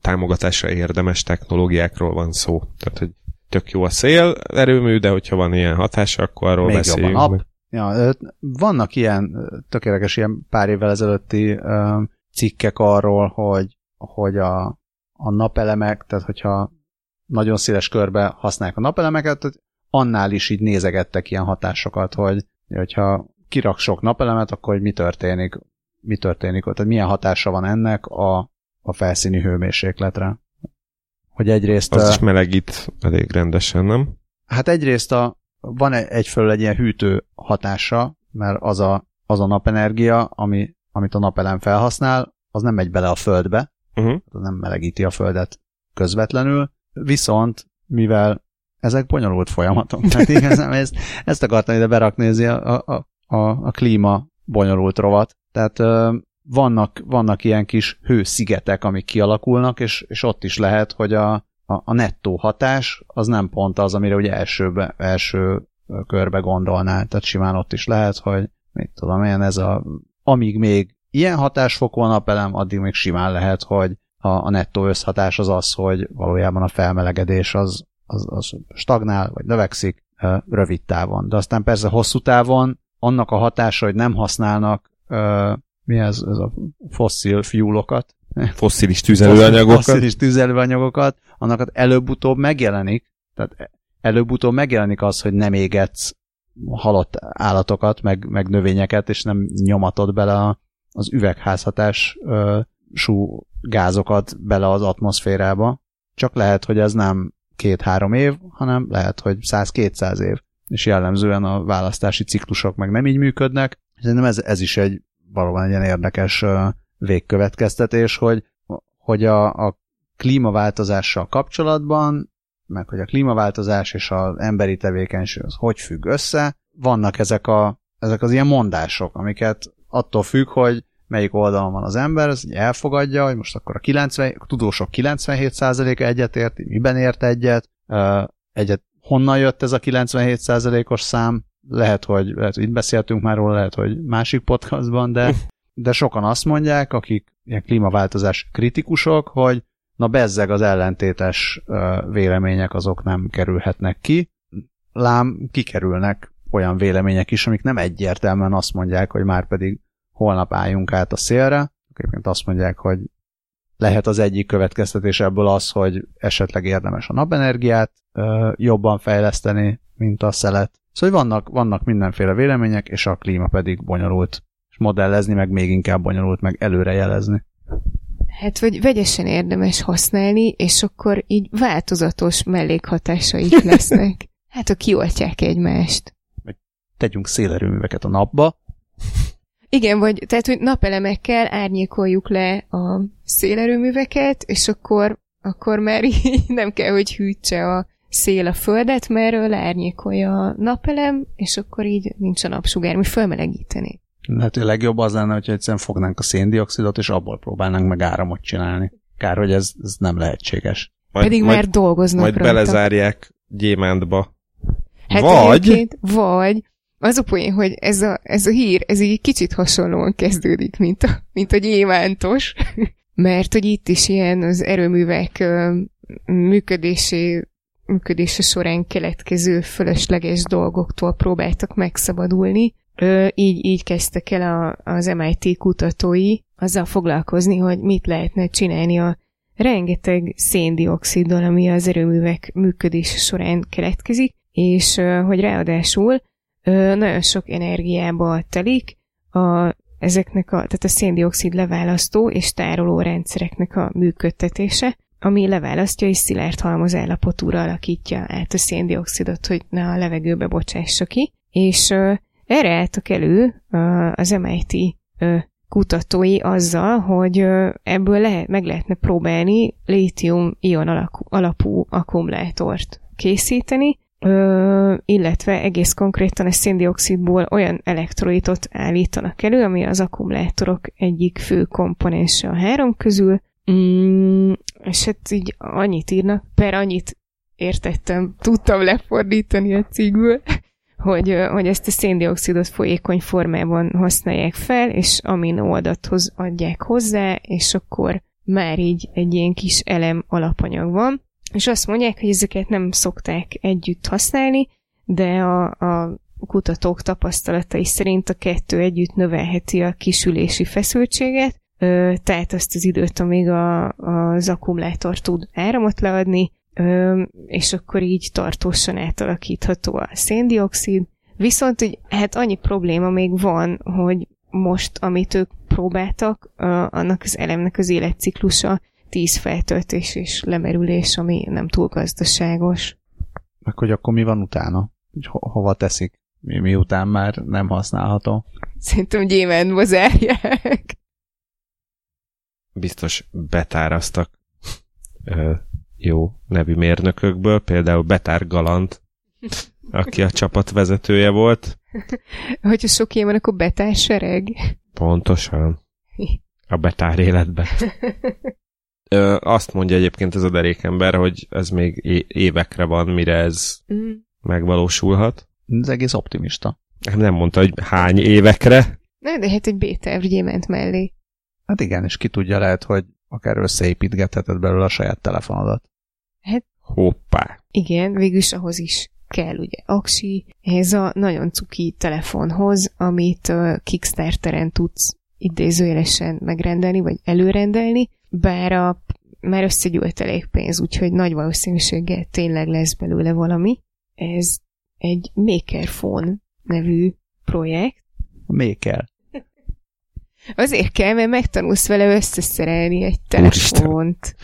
támogatásra érdemes technológiákról van szó. Tehát, hogy tök jó a szél erőmű, de hogyha van ilyen hatása, akkor arról Még beszéljünk. Jobban. Ja, vannak ilyen tökéletes ilyen pár évvel ezelőtti ö, cikkek arról, hogy, hogy a, a napelemek, tehát hogyha nagyon széles körbe használják a napelemeket, annál is így nézegettek ilyen hatásokat, hogy hogyha kirak sok napelemet, akkor hogy mi történik, mi történik ott, tehát milyen hatása van ennek a, a felszíni hőmérsékletre. Hogy egyrészt... Az a, is melegít elég rendesen, nem? Hát egyrészt a, van egyfelől egy ilyen hűtő hatása, mert az a, az a napenergia, ami, amit a napelem felhasznál, az nem megy bele a földbe, uh-huh. az nem melegíti a földet közvetlenül, Viszont, mivel ezek bonyolult folyamatok, tehát igazán ezt, ezt akartam ide berakni, a, a, a, a klíma bonyolult rovat. Tehát ö, vannak, vannak ilyen kis hőszigetek, amik kialakulnak, és, és ott is lehet, hogy a, a, a nettó hatás az nem pont az, amire ugye elsőbe, első körbe gondolnál. Tehát simán ott is lehet, hogy mit tudom én, ez a, amíg még ilyen hatásfok van napelem, addig még simán lehet, hogy a, a nettó összhatás az az, hogy valójában a felmelegedés az, az, az stagnál, vagy növekszik rövid távon. De aztán persze hosszú távon annak a hatása, hogy nem használnak mi ez, ez a fosszil fuelokat, fosszilis tüzelőanyagokat. Fosszilis tüzelőanyagokat, annak előbb-utóbb megjelenik, tehát előbb-utóbb megjelenik az, hogy nem égetsz halott állatokat, meg, meg növényeket, és nem nyomatod bele az üvegházhatás sú gázokat bele az atmoszférába, csak lehet, hogy ez nem két-három év, hanem lehet, hogy 100-200 év. És jellemzően a választási ciklusok meg nem így működnek. Szerintem ez, ez is egy valóban egy ilyen érdekes végkövetkeztetés, hogy, hogy a, a klímaváltozással kapcsolatban, meg hogy a klímaváltozás és az emberi tevékenység az hogy függ össze, vannak ezek, a, ezek az ilyen mondások, amiket attól függ, hogy melyik oldalon van az ember, ez elfogadja, hogy most akkor a, 90, a tudósok 97%-a egyetért, miben ért egyet, egyet honnan jött ez a 97%-os szám, lehet, hogy, lehet, hogy itt beszéltünk már róla, lehet, hogy másik podcastban, de, de sokan azt mondják, akik ilyen klímaváltozás kritikusok, hogy na bezzeg az ellentétes vélemények azok nem kerülhetnek ki, lám kikerülnek olyan vélemények is, amik nem egyértelműen azt mondják, hogy már pedig holnap álljunk át a szélre. Egyébként azt mondják, hogy lehet az egyik következtetés ebből az, hogy esetleg érdemes a napenergiát ö, jobban fejleszteni, mint a szelet. Szóval vannak, vannak mindenféle vélemények, és a klíma pedig bonyolult. És modellezni meg még inkább bonyolult, meg előrejelezni. Hát, vagy vegyesen érdemes használni, és akkor így változatos mellékhatásaik lesznek. Hát, ha kioltják egymást. Tegyünk szélerőműveket a napba. Igen, vagy tehát, hogy napelemekkel árnyékoljuk le a szélerőműveket, és akkor, akkor már így nem kell, hogy hűtse a szél a földet, mert leárnyékolja a napelem, és akkor így nincs a napsugár, mi fölmelegíteni. Lehet, hogy legjobb az lenne, hogyha egyszerűen fognánk a széndiokszidot, és abból próbálnánk meg áramot csinálni. Kár, hogy ez, ez nem lehetséges. Majd, Pedig majd, már dolgoznak Majd rajta. belezárják gyémántba. Hát vagy, vagy, az a poén, hogy ez a, ez a hír, ez így kicsit hasonlóan kezdődik, mint a, mint a gyémántos, mert hogy itt is ilyen az erőművek működésé, működése során keletkező fölösleges dolgoktól próbáltak megszabadulni. Ö, így, így kezdtek el a, az MIT kutatói azzal foglalkozni, hogy mit lehetne csinálni a rengeteg széndioksziddal, ami az erőművek működése során keletkezik, és hogy ráadásul nagyon sok energiába telik a, ezeknek a, tehát a széndiokszid leválasztó és tároló rendszereknek a működtetése, ami leválasztja és szilárd halmaz állapotúra alakítja át a széndiokszidot, hogy ne a levegőbe bocsássa ki, és ö, erre álltak elő ö, az MIT ö, kutatói azzal, hogy ö, ebből lehet, meg lehetne próbálni lítium-ion alapú akkumulátort készíteni, Ö, illetve egész konkrétan a széndiokszidból olyan elektrolitot állítanak elő, ami az akkumulátorok egyik fő komponense a három közül, mm, és hát így annyit írnak, per annyit értettem, tudtam lefordítani a cikkből, hogy, hogy ezt a széndiokszidot folyékony formában használják fel, és aminóadathoz adják hozzá, és akkor már így egy ilyen kis elem alapanyag van, és azt mondják, hogy ezeket nem szokták együtt használni, de a, a kutatók tapasztalatai szerint a kettő együtt növelheti a kisülési feszültséget, ö, tehát azt az időt, amíg a, az akkumulátor tud áramot leadni, ö, és akkor így tartósan átalakítható a széndiokszid. Viszont hogy, hát annyi probléma még van, hogy most, amit ők próbáltak, ö, annak az elemnek az életciklusa 10 feltöltés és lemerülés, ami nem túl gazdaságos. Meg hogy akkor mi van utána? Ho- hova teszik? Mi, miután már nem használható? Szerintem gyémántba zárják. Biztos betáraztak ö, jó nevű mérnökökből, például Betár Galant, aki a csapat vezetője volt. Hogyha sok ilyen van, akkor betársereg. Pontosan. A betár életbe. Ö, azt mondja egyébként ez a derékember, hogy ez még é- évekre van, mire ez Mm. megvalósulhat. Ez egész optimista. Nem mondta, hogy hány évekre. Na, de hát egy B-terv gyémánt mellé. Hát igen, és ki tudja, lehet, hogy akár összeépítgetheted belőle a saját telefonodat. Hoppá. Igen, végülis ahhoz is kell ugye aksi, ez a nagyon cuki telefonhoz, amit uh, Kickstarteren tudsz idézőjelesen megrendelni, vagy előrendelni, bár a, már összegyűlt elég pénz, úgyhogy nagy valószínűséggel tényleg lesz belőle valami. Ez egy Makerphone nevű projekt. Kell. Azért kell, mert megtanulsz vele összeszerelni egy telefont.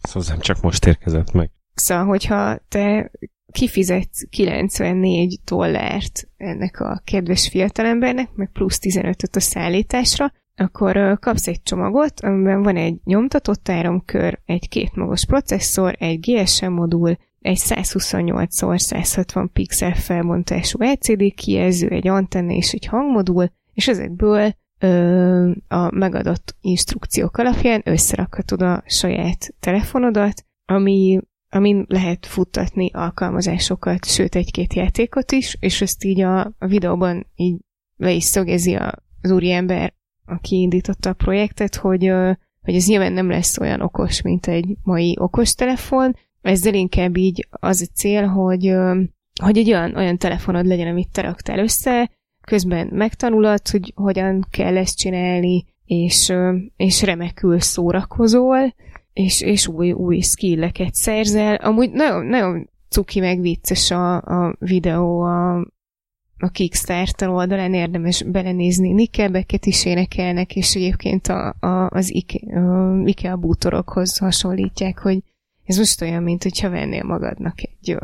Ez hozzám csak most érkezett meg. Szóval, hogyha te kifizetsz 94 dollárt ennek a kedves fiatalembernek, meg plusz 15-öt a szállításra, akkor kapsz egy csomagot, amiben van egy nyomtatott áramkör, egy kétmagos processzor, egy GSM modul, egy 128x160 pixel felbontású LCD kijelző, egy antenna és egy hangmodul, és ezekből a megadott instrukciók alapján összerakhatod a saját telefonodat, ami amin lehet futtatni alkalmazásokat, sőt egy-két játékot is, és ezt így a, a videóban így le is szögezi a, az úriember, aki indította a projektet, hogy, hogy ez nyilván nem lesz olyan okos, mint egy mai okostelefon, ezzel inkább így az a cél, hogy, hogy egy olyan, olyan telefonod legyen, amit te raktál össze, közben megtanulod, hogy hogyan kell ezt csinálni, és, és remekül szórakozol, és, és új, új skilleket szerzel. Amúgy nagyon, nagyon cuki meg vicces a, a videó, a, a Kickstarter oldalán érdemes belenézni. Nickelbacket is énekelnek, és egyébként a, a, az Ike, a Ikea bútorokhoz hasonlítják, hogy ez most olyan, mint hogyha vennél magadnak egy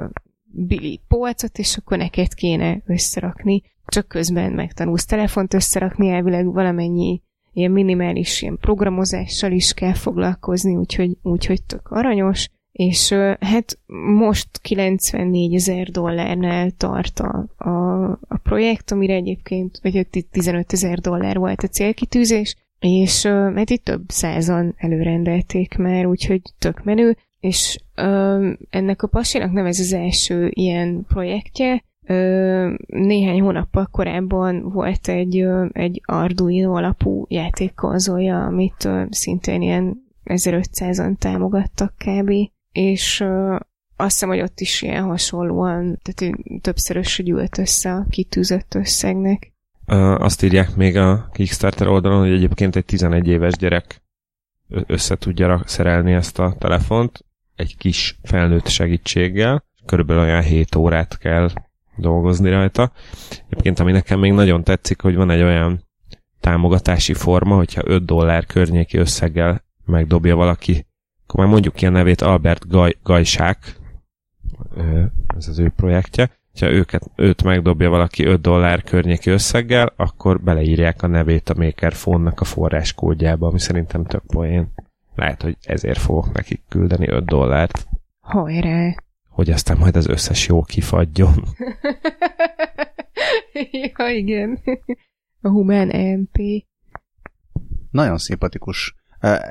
Billy polcot, és akkor neked kéne összerakni, csak közben megtanulsz telefont összerakni, elvileg valamennyi ilyen minimális ilyen programozással is kell foglalkozni, úgyhogy, úgyhogy tök aranyos, és hát most 94 ezer dollárnál tart a, a, a projekt, amire egyébként, vagy 15 ezer dollár volt a célkitűzés, és hát itt több százan előrendelték már, úgyhogy tök menő, és ö, ennek a pasinak nem ez az első ilyen projektje, néhány hónappal korábban volt egy, egy Arduino alapú játékkonzolja, amit szintén ilyen 1500-an támogattak kb. És azt hiszem, hogy ott is ilyen hasonlóan, tehát többszörös gyűlt össze a kitűzött összegnek. Azt írják még a Kickstarter oldalon, hogy egyébként egy 11 éves gyerek össze tudja szerelni ezt a telefont, egy kis felnőtt segítséggel, körülbelül olyan 7 órát kell dolgozni rajta. Egyébként ami nekem még nagyon tetszik, hogy van egy olyan támogatási forma, hogyha 5 dollár környéki összeggel megdobja valaki, akkor már mondjuk ki a nevét Albert Gaj, Gajsák, ez az ő projektje, ha őket, őt megdobja valaki 5 dollár környéki összeggel, akkor beleírják a nevét a Maker Phone-nak a forráskódjába, ami szerintem tök poén. Lehet, hogy ezért fogok nekik küldeni 5 dollárt. Hajrá! Hogy aztán majd az összes jó kifadjon. ja, igen. A Humán MP. Nagyon szimpatikus.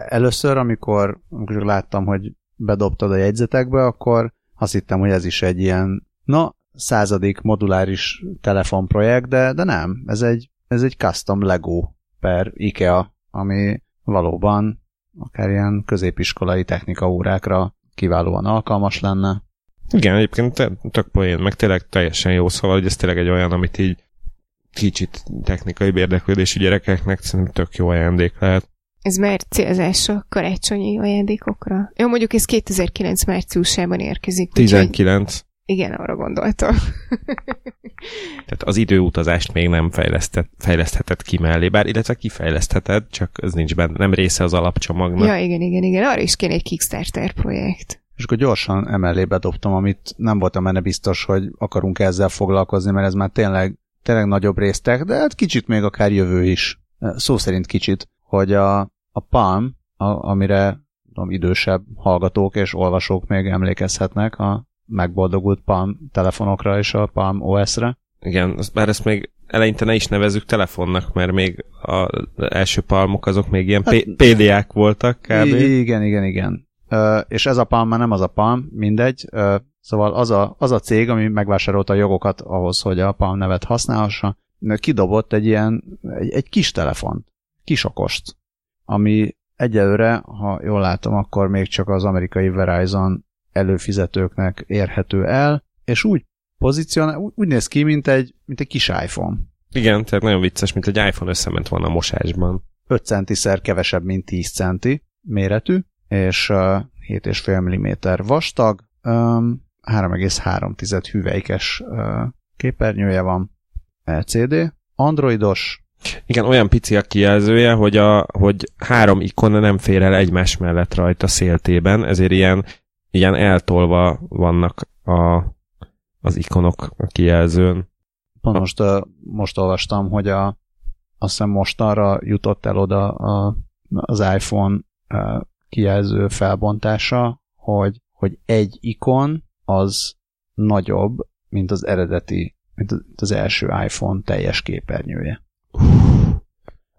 Először, amikor, amikor láttam, hogy bedobtad a jegyzetekbe, akkor azt hittem, hogy ez is egy ilyen, na, századik moduláris telefonprojekt, de, de nem. Ez egy, ez egy custom Lego per IKEA, ami valóban akár ilyen középiskolai technika órákra kiválóan alkalmas lenne. Igen, egyébként tök poén, meg tényleg teljesen jó, szóval hogy ez tényleg egy olyan, amit így kicsit technikai érdeklődésű gyerekeknek szerintem tök jó ajándék lehet. Ez már célzás a karácsonyi ajándékokra? Jó, mondjuk ez 2009 márciusában érkezik. 19. Úgy, igen, arra gondoltam. Tehát az időutazást még nem fejlesztheted ki mellé, bár illetve kifejlesztheted, csak ez nincs benne, nem része az alapcsomagnak. Ja, igen, igen, igen, arra is kéne egy Kickstarter projekt. És akkor gyorsan emellé bedobtam, amit nem voltam benne biztos, hogy akarunk ezzel foglalkozni, mert ez már tényleg, tényleg nagyobb résztek, de hát kicsit még akár jövő is. Szó szerint kicsit, hogy a, a Palm, a, amire tudom, idősebb hallgatók és olvasók még emlékezhetnek, a megboldogult Palm telefonokra és a Palm OS-re. Igen, bár ezt még eleinte ne is nevezzük telefonnak, mert még az első palmok azok még ilyen hát, PDA-k voltak kb. Igen, igen, igen. És ez a Palm már nem az a Palm, mindegy. Szóval az a, az a cég, ami megvásárolta a jogokat ahhoz, hogy a Palm nevet használhassa, kidobott egy ilyen, egy, egy kis telefon, kis okost, ami egyelőre, ha jól látom, akkor még csak az amerikai Verizon előfizetőknek érhető el, és úgy pozícionál, úgy néz ki, mint egy, mint egy kis iPhone. Igen, tehát nagyon vicces, mint egy iPhone összement volna a mosásban. 5 centiszer kevesebb, mint 10 centi méretű, és uh, 7,5 mm vastag, um, 3,3 hüvelykes képernyője van, LCD, androidos, igen, olyan pici a kijelzője, hogy, a, hogy három ikon nem fér el egymás mellett rajta széltében, ezért ilyen ilyen eltolva vannak a, az ikonok a kijelzőn. Pont most, most olvastam, hogy a, azt hiszem most arra jutott el oda a, az iPhone kijelző felbontása, hogy, hogy egy ikon az nagyobb, mint az eredeti, mint az első iPhone teljes képernyője.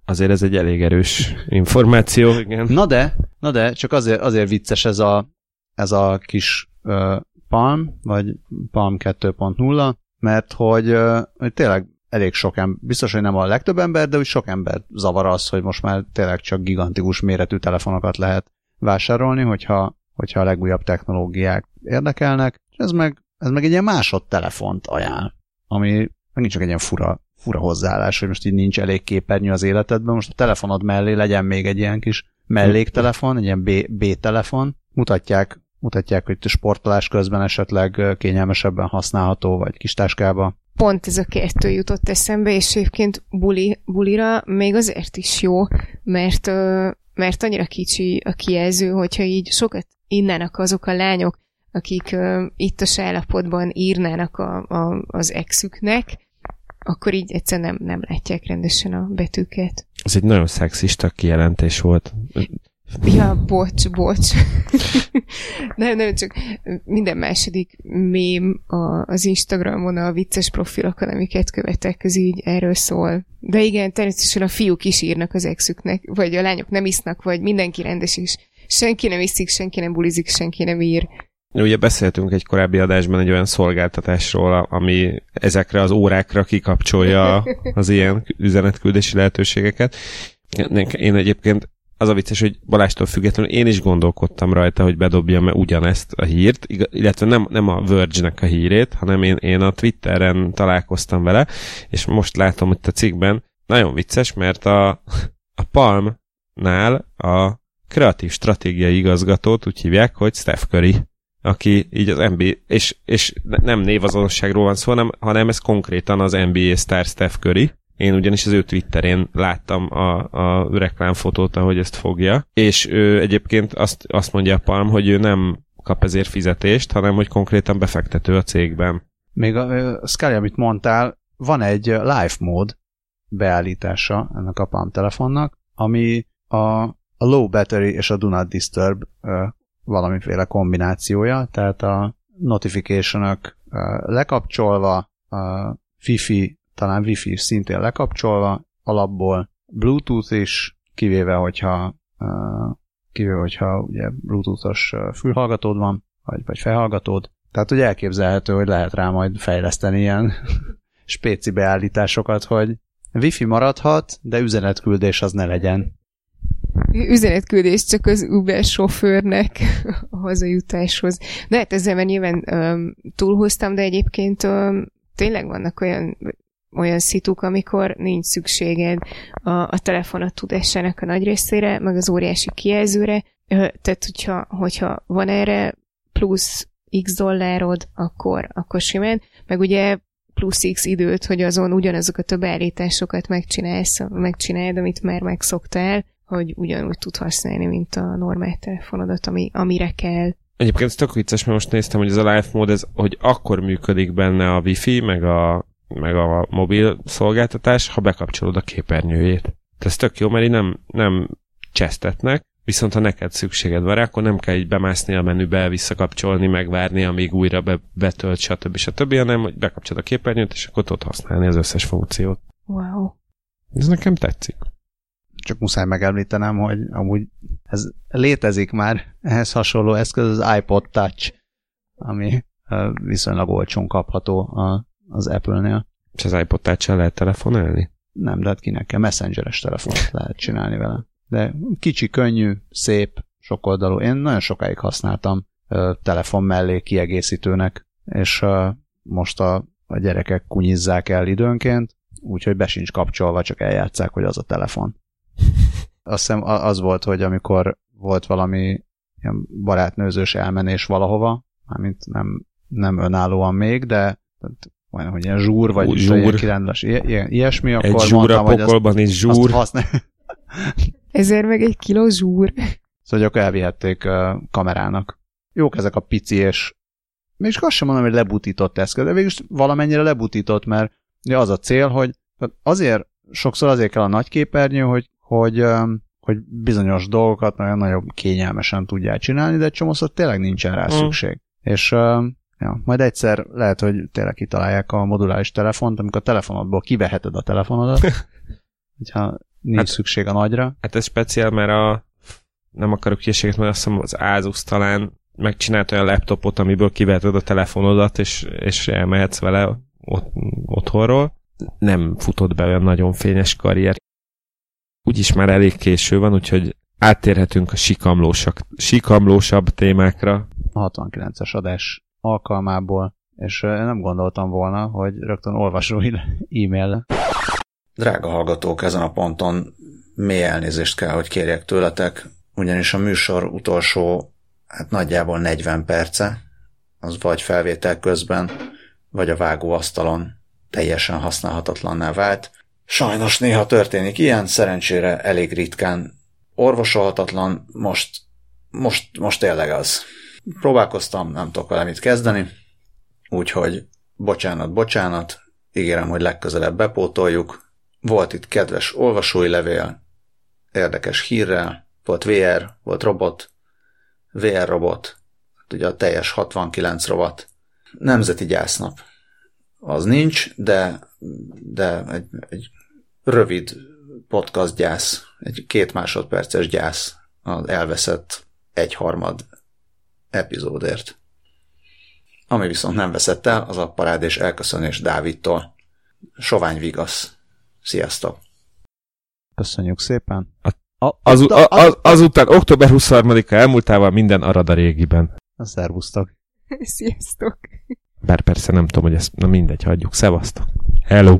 Azért ez egy elég erős információ, igen. Na de, na de, csak azért, azért vicces ez a, ez a kis uh, Palm, vagy Palm 2.0, mert hogy, uh, hogy tényleg elég sok ember, biztos, hogy nem a legtöbb ember, de úgy sok ember zavar az, hogy most már tényleg csak gigantikus méretű telefonokat lehet vásárolni, hogyha, hogyha a legújabb technológiák érdekelnek, és ez meg, ez meg egy ilyen másodtelefont ajánl, ami megint csak egy ilyen fura, fura hozzáállás, hogy most így nincs elég képernyő az életedben, most a telefonod mellé legyen még egy ilyen kis melléktelefon, egy ilyen B-telefon, mutatják mutatják, hogy sportolás közben esetleg kényelmesebben használható, vagy kis táskába. Pont ez a kettő jutott eszembe, és egyébként buli, bulira még azért is jó, mert, mert annyira kicsi a kijelző, hogyha így sokat innának azok a lányok, akik itt a állapotban írnának a, a, az exüknek, akkor így egyszer nem, nem látják rendesen a betűket. Ez egy nagyon szexista kijelentés volt. Ja, bocs, bocs. nem, nem, csak minden második mém a, az Instagramon a vicces profilokon, amiket követek, az így erről szól. De igen, természetesen a fiúk is írnak az exüknek, vagy a lányok nem isznak, vagy mindenki rendes is. Senki nem iszik, senki nem bulizik, senki nem ír. Ugye beszéltünk egy korábbi adásban egy olyan szolgáltatásról, ami ezekre az órákra kikapcsolja az ilyen üzenetküldési lehetőségeket. Én egyébként az a vicces, hogy Balástól függetlenül én is gondolkodtam rajta, hogy bedobjam -e ugyanezt a hírt, illetve nem, nem a Verge-nek a hírét, hanem én, én a Twitteren találkoztam vele, és most látom hogy a cikkben, nagyon vicces, mert a, a Palm-nál a kreatív stratégiai igazgatót úgy hívják, hogy Steph Curry aki így az NBA, és, és nem névazonosságról van szó, hanem, hanem ez konkrétan az NBA sztár Steph Curry, én ugyanis az ő Twitterén láttam a, a reklámfotót, ahogy ezt fogja, és ő egyébként azt, azt mondja a Palm, hogy ő nem kap ezért fizetést, hanem hogy konkrétan befektető a cégben. Még a, a Scully, amit mondtál, van egy live mód beállítása ennek a Palm telefonnak, ami a, a low battery és a do not disturb ö, valamiféle kombinációja, tehát a notification lekapcsolva, a Wi-Fi talán Wi-Fi szintén lekapcsolva, alapból Bluetooth is, kivéve, hogyha kivéve, hogyha ugye Bluetooth-os fülhallgatód van, vagy, vagy felhallgatód. Tehát ugye elképzelhető, hogy lehet rá majd fejleszteni ilyen spéci beállításokat, hogy Wi-Fi maradhat, de üzenetküldés az ne legyen. Üzenetküldés csak az Uber sofőrnek a hazajutáshoz. De hát ezzel már nyilván um, túlhoztam, de egyébként um, tényleg vannak olyan olyan szituk, amikor nincs szükséged a, a telefonat tudásának a nagy részére, meg az óriási kijelzőre, tehát hogyha, hogyha van erre plusz x dollárod, akkor, akkor simán, meg ugye plusz x időt, hogy azon ugyanazokat a beállításokat megcsinálsz, megcsináld, amit már megszoktál, hogy ugyanúgy tud használni, mint a normál telefonodat, ami, amire kell. Egyébként ez tök vicces, mert most néztem, hogy ez a live mód, ez, hogy akkor működik benne a wifi, meg a meg a mobil szolgáltatás, ha bekapcsolod a képernyőjét. Tehát ez tök jó, mert így nem, nem csesztetnek, viszont ha neked szükséged van rá, akkor nem kell így bemászni a menübe, visszakapcsolni, megvárni, amíg újra be, betölt, stb. stb., hanem hogy bekapcsolod a képernyőt, és akkor tudod használni az összes funkciót. Wow. Ez nekem tetszik. Csak muszáj megemlítenem, hogy amúgy ez létezik már ehhez hasonló eszköz, az iPod Touch, ami viszonylag olcsón kapható a az Apple-nél. És az iPod touch lehet telefonálni? Nem, de hát kinek kell, messengeres telefont lehet csinálni vele. De kicsi, könnyű, szép, sokoldalú. Én nagyon sokáig használtam ö, telefon mellé kiegészítőnek, és ö, most a, a gyerekek kunyizzák el időnként, úgyhogy be sincs kapcsolva, csak eljátszák, hogy az a telefon. Azt hiszem az volt, hogy amikor volt valami ilyen barátnőzős elmenés valahova, mármint nem, nem önállóan még, de majdnem, hogy ilyen zsúr, vagy zsúr. kirándulás, ilyen, ilyesmi, akkor egy zsúr a pokolban is zsúr. Ezer meg egy kiló zsúr. Szóval akkor elvihették uh, kamerának. Jók ezek a pici és még azt sem mondom, hogy lebutított eszköz, de végülis valamennyire lebutított, mert az a cél, hogy azért, sokszor azért kell a nagy képernyő, hogy, hogy, hogy bizonyos dolgokat nagyon nagyobb kényelmesen tudják csinálni, de egy csomószor tényleg nincsen rá mm. szükség. És Ja, majd egyszer lehet, hogy tényleg kitalálják a moduláris telefont, amikor a telefonodból kiveheted a telefonodat, hogyha nincs hát, szükség a nagyra. Hát ez speciál, mert a nem akarok hülyeséget, mert azt hiszem az Asus talán megcsinált olyan laptopot, amiből kiveheted a telefonodat, és, és elmehetsz vele ot, otthonról. Nem futott be olyan nagyon fényes karrier. Úgyis már elég késő van, úgyhogy áttérhetünk a sikamlósak, sikamlósabb témákra. A 69-es adás alkalmából, és nem gondoltam volna, hogy rögtön olvasói e-mail. Drága hallgatók, ezen a ponton mély elnézést kell, hogy kérjek tőletek, ugyanis a műsor utolsó, hát nagyjából 40 perce, az vagy felvétel közben, vagy a vágóasztalon teljesen használhatatlanná vált. Sajnos néha történik ilyen, szerencsére elég ritkán orvosolhatatlan, most, most, most tényleg az. Próbálkoztam, nem tudok vele mit kezdeni, úgyhogy bocsánat, bocsánat, ígérem, hogy legközelebb bepótoljuk. Volt itt kedves olvasói levél, érdekes hírrel, volt VR, volt robot, VR robot, hát ugye a teljes 69 robot, nemzeti gyásznap. Az nincs, de, de egy, egy rövid podcast gyász, egy két másodperces gyász az elveszett egyharmad epizódért. Ami viszont nem veszett el, az a parád és elköszönés Dávidtól. Sovány vigasz. Sziasztok! Köszönjük szépen. A, az, az, az, azután október 23-a elmúltával minden arad a régiben. A szervusztok. Sziasztok! Bár persze nem tudom, hogy ezt, na mindegy, hagyjuk. Szevasztok. Hello!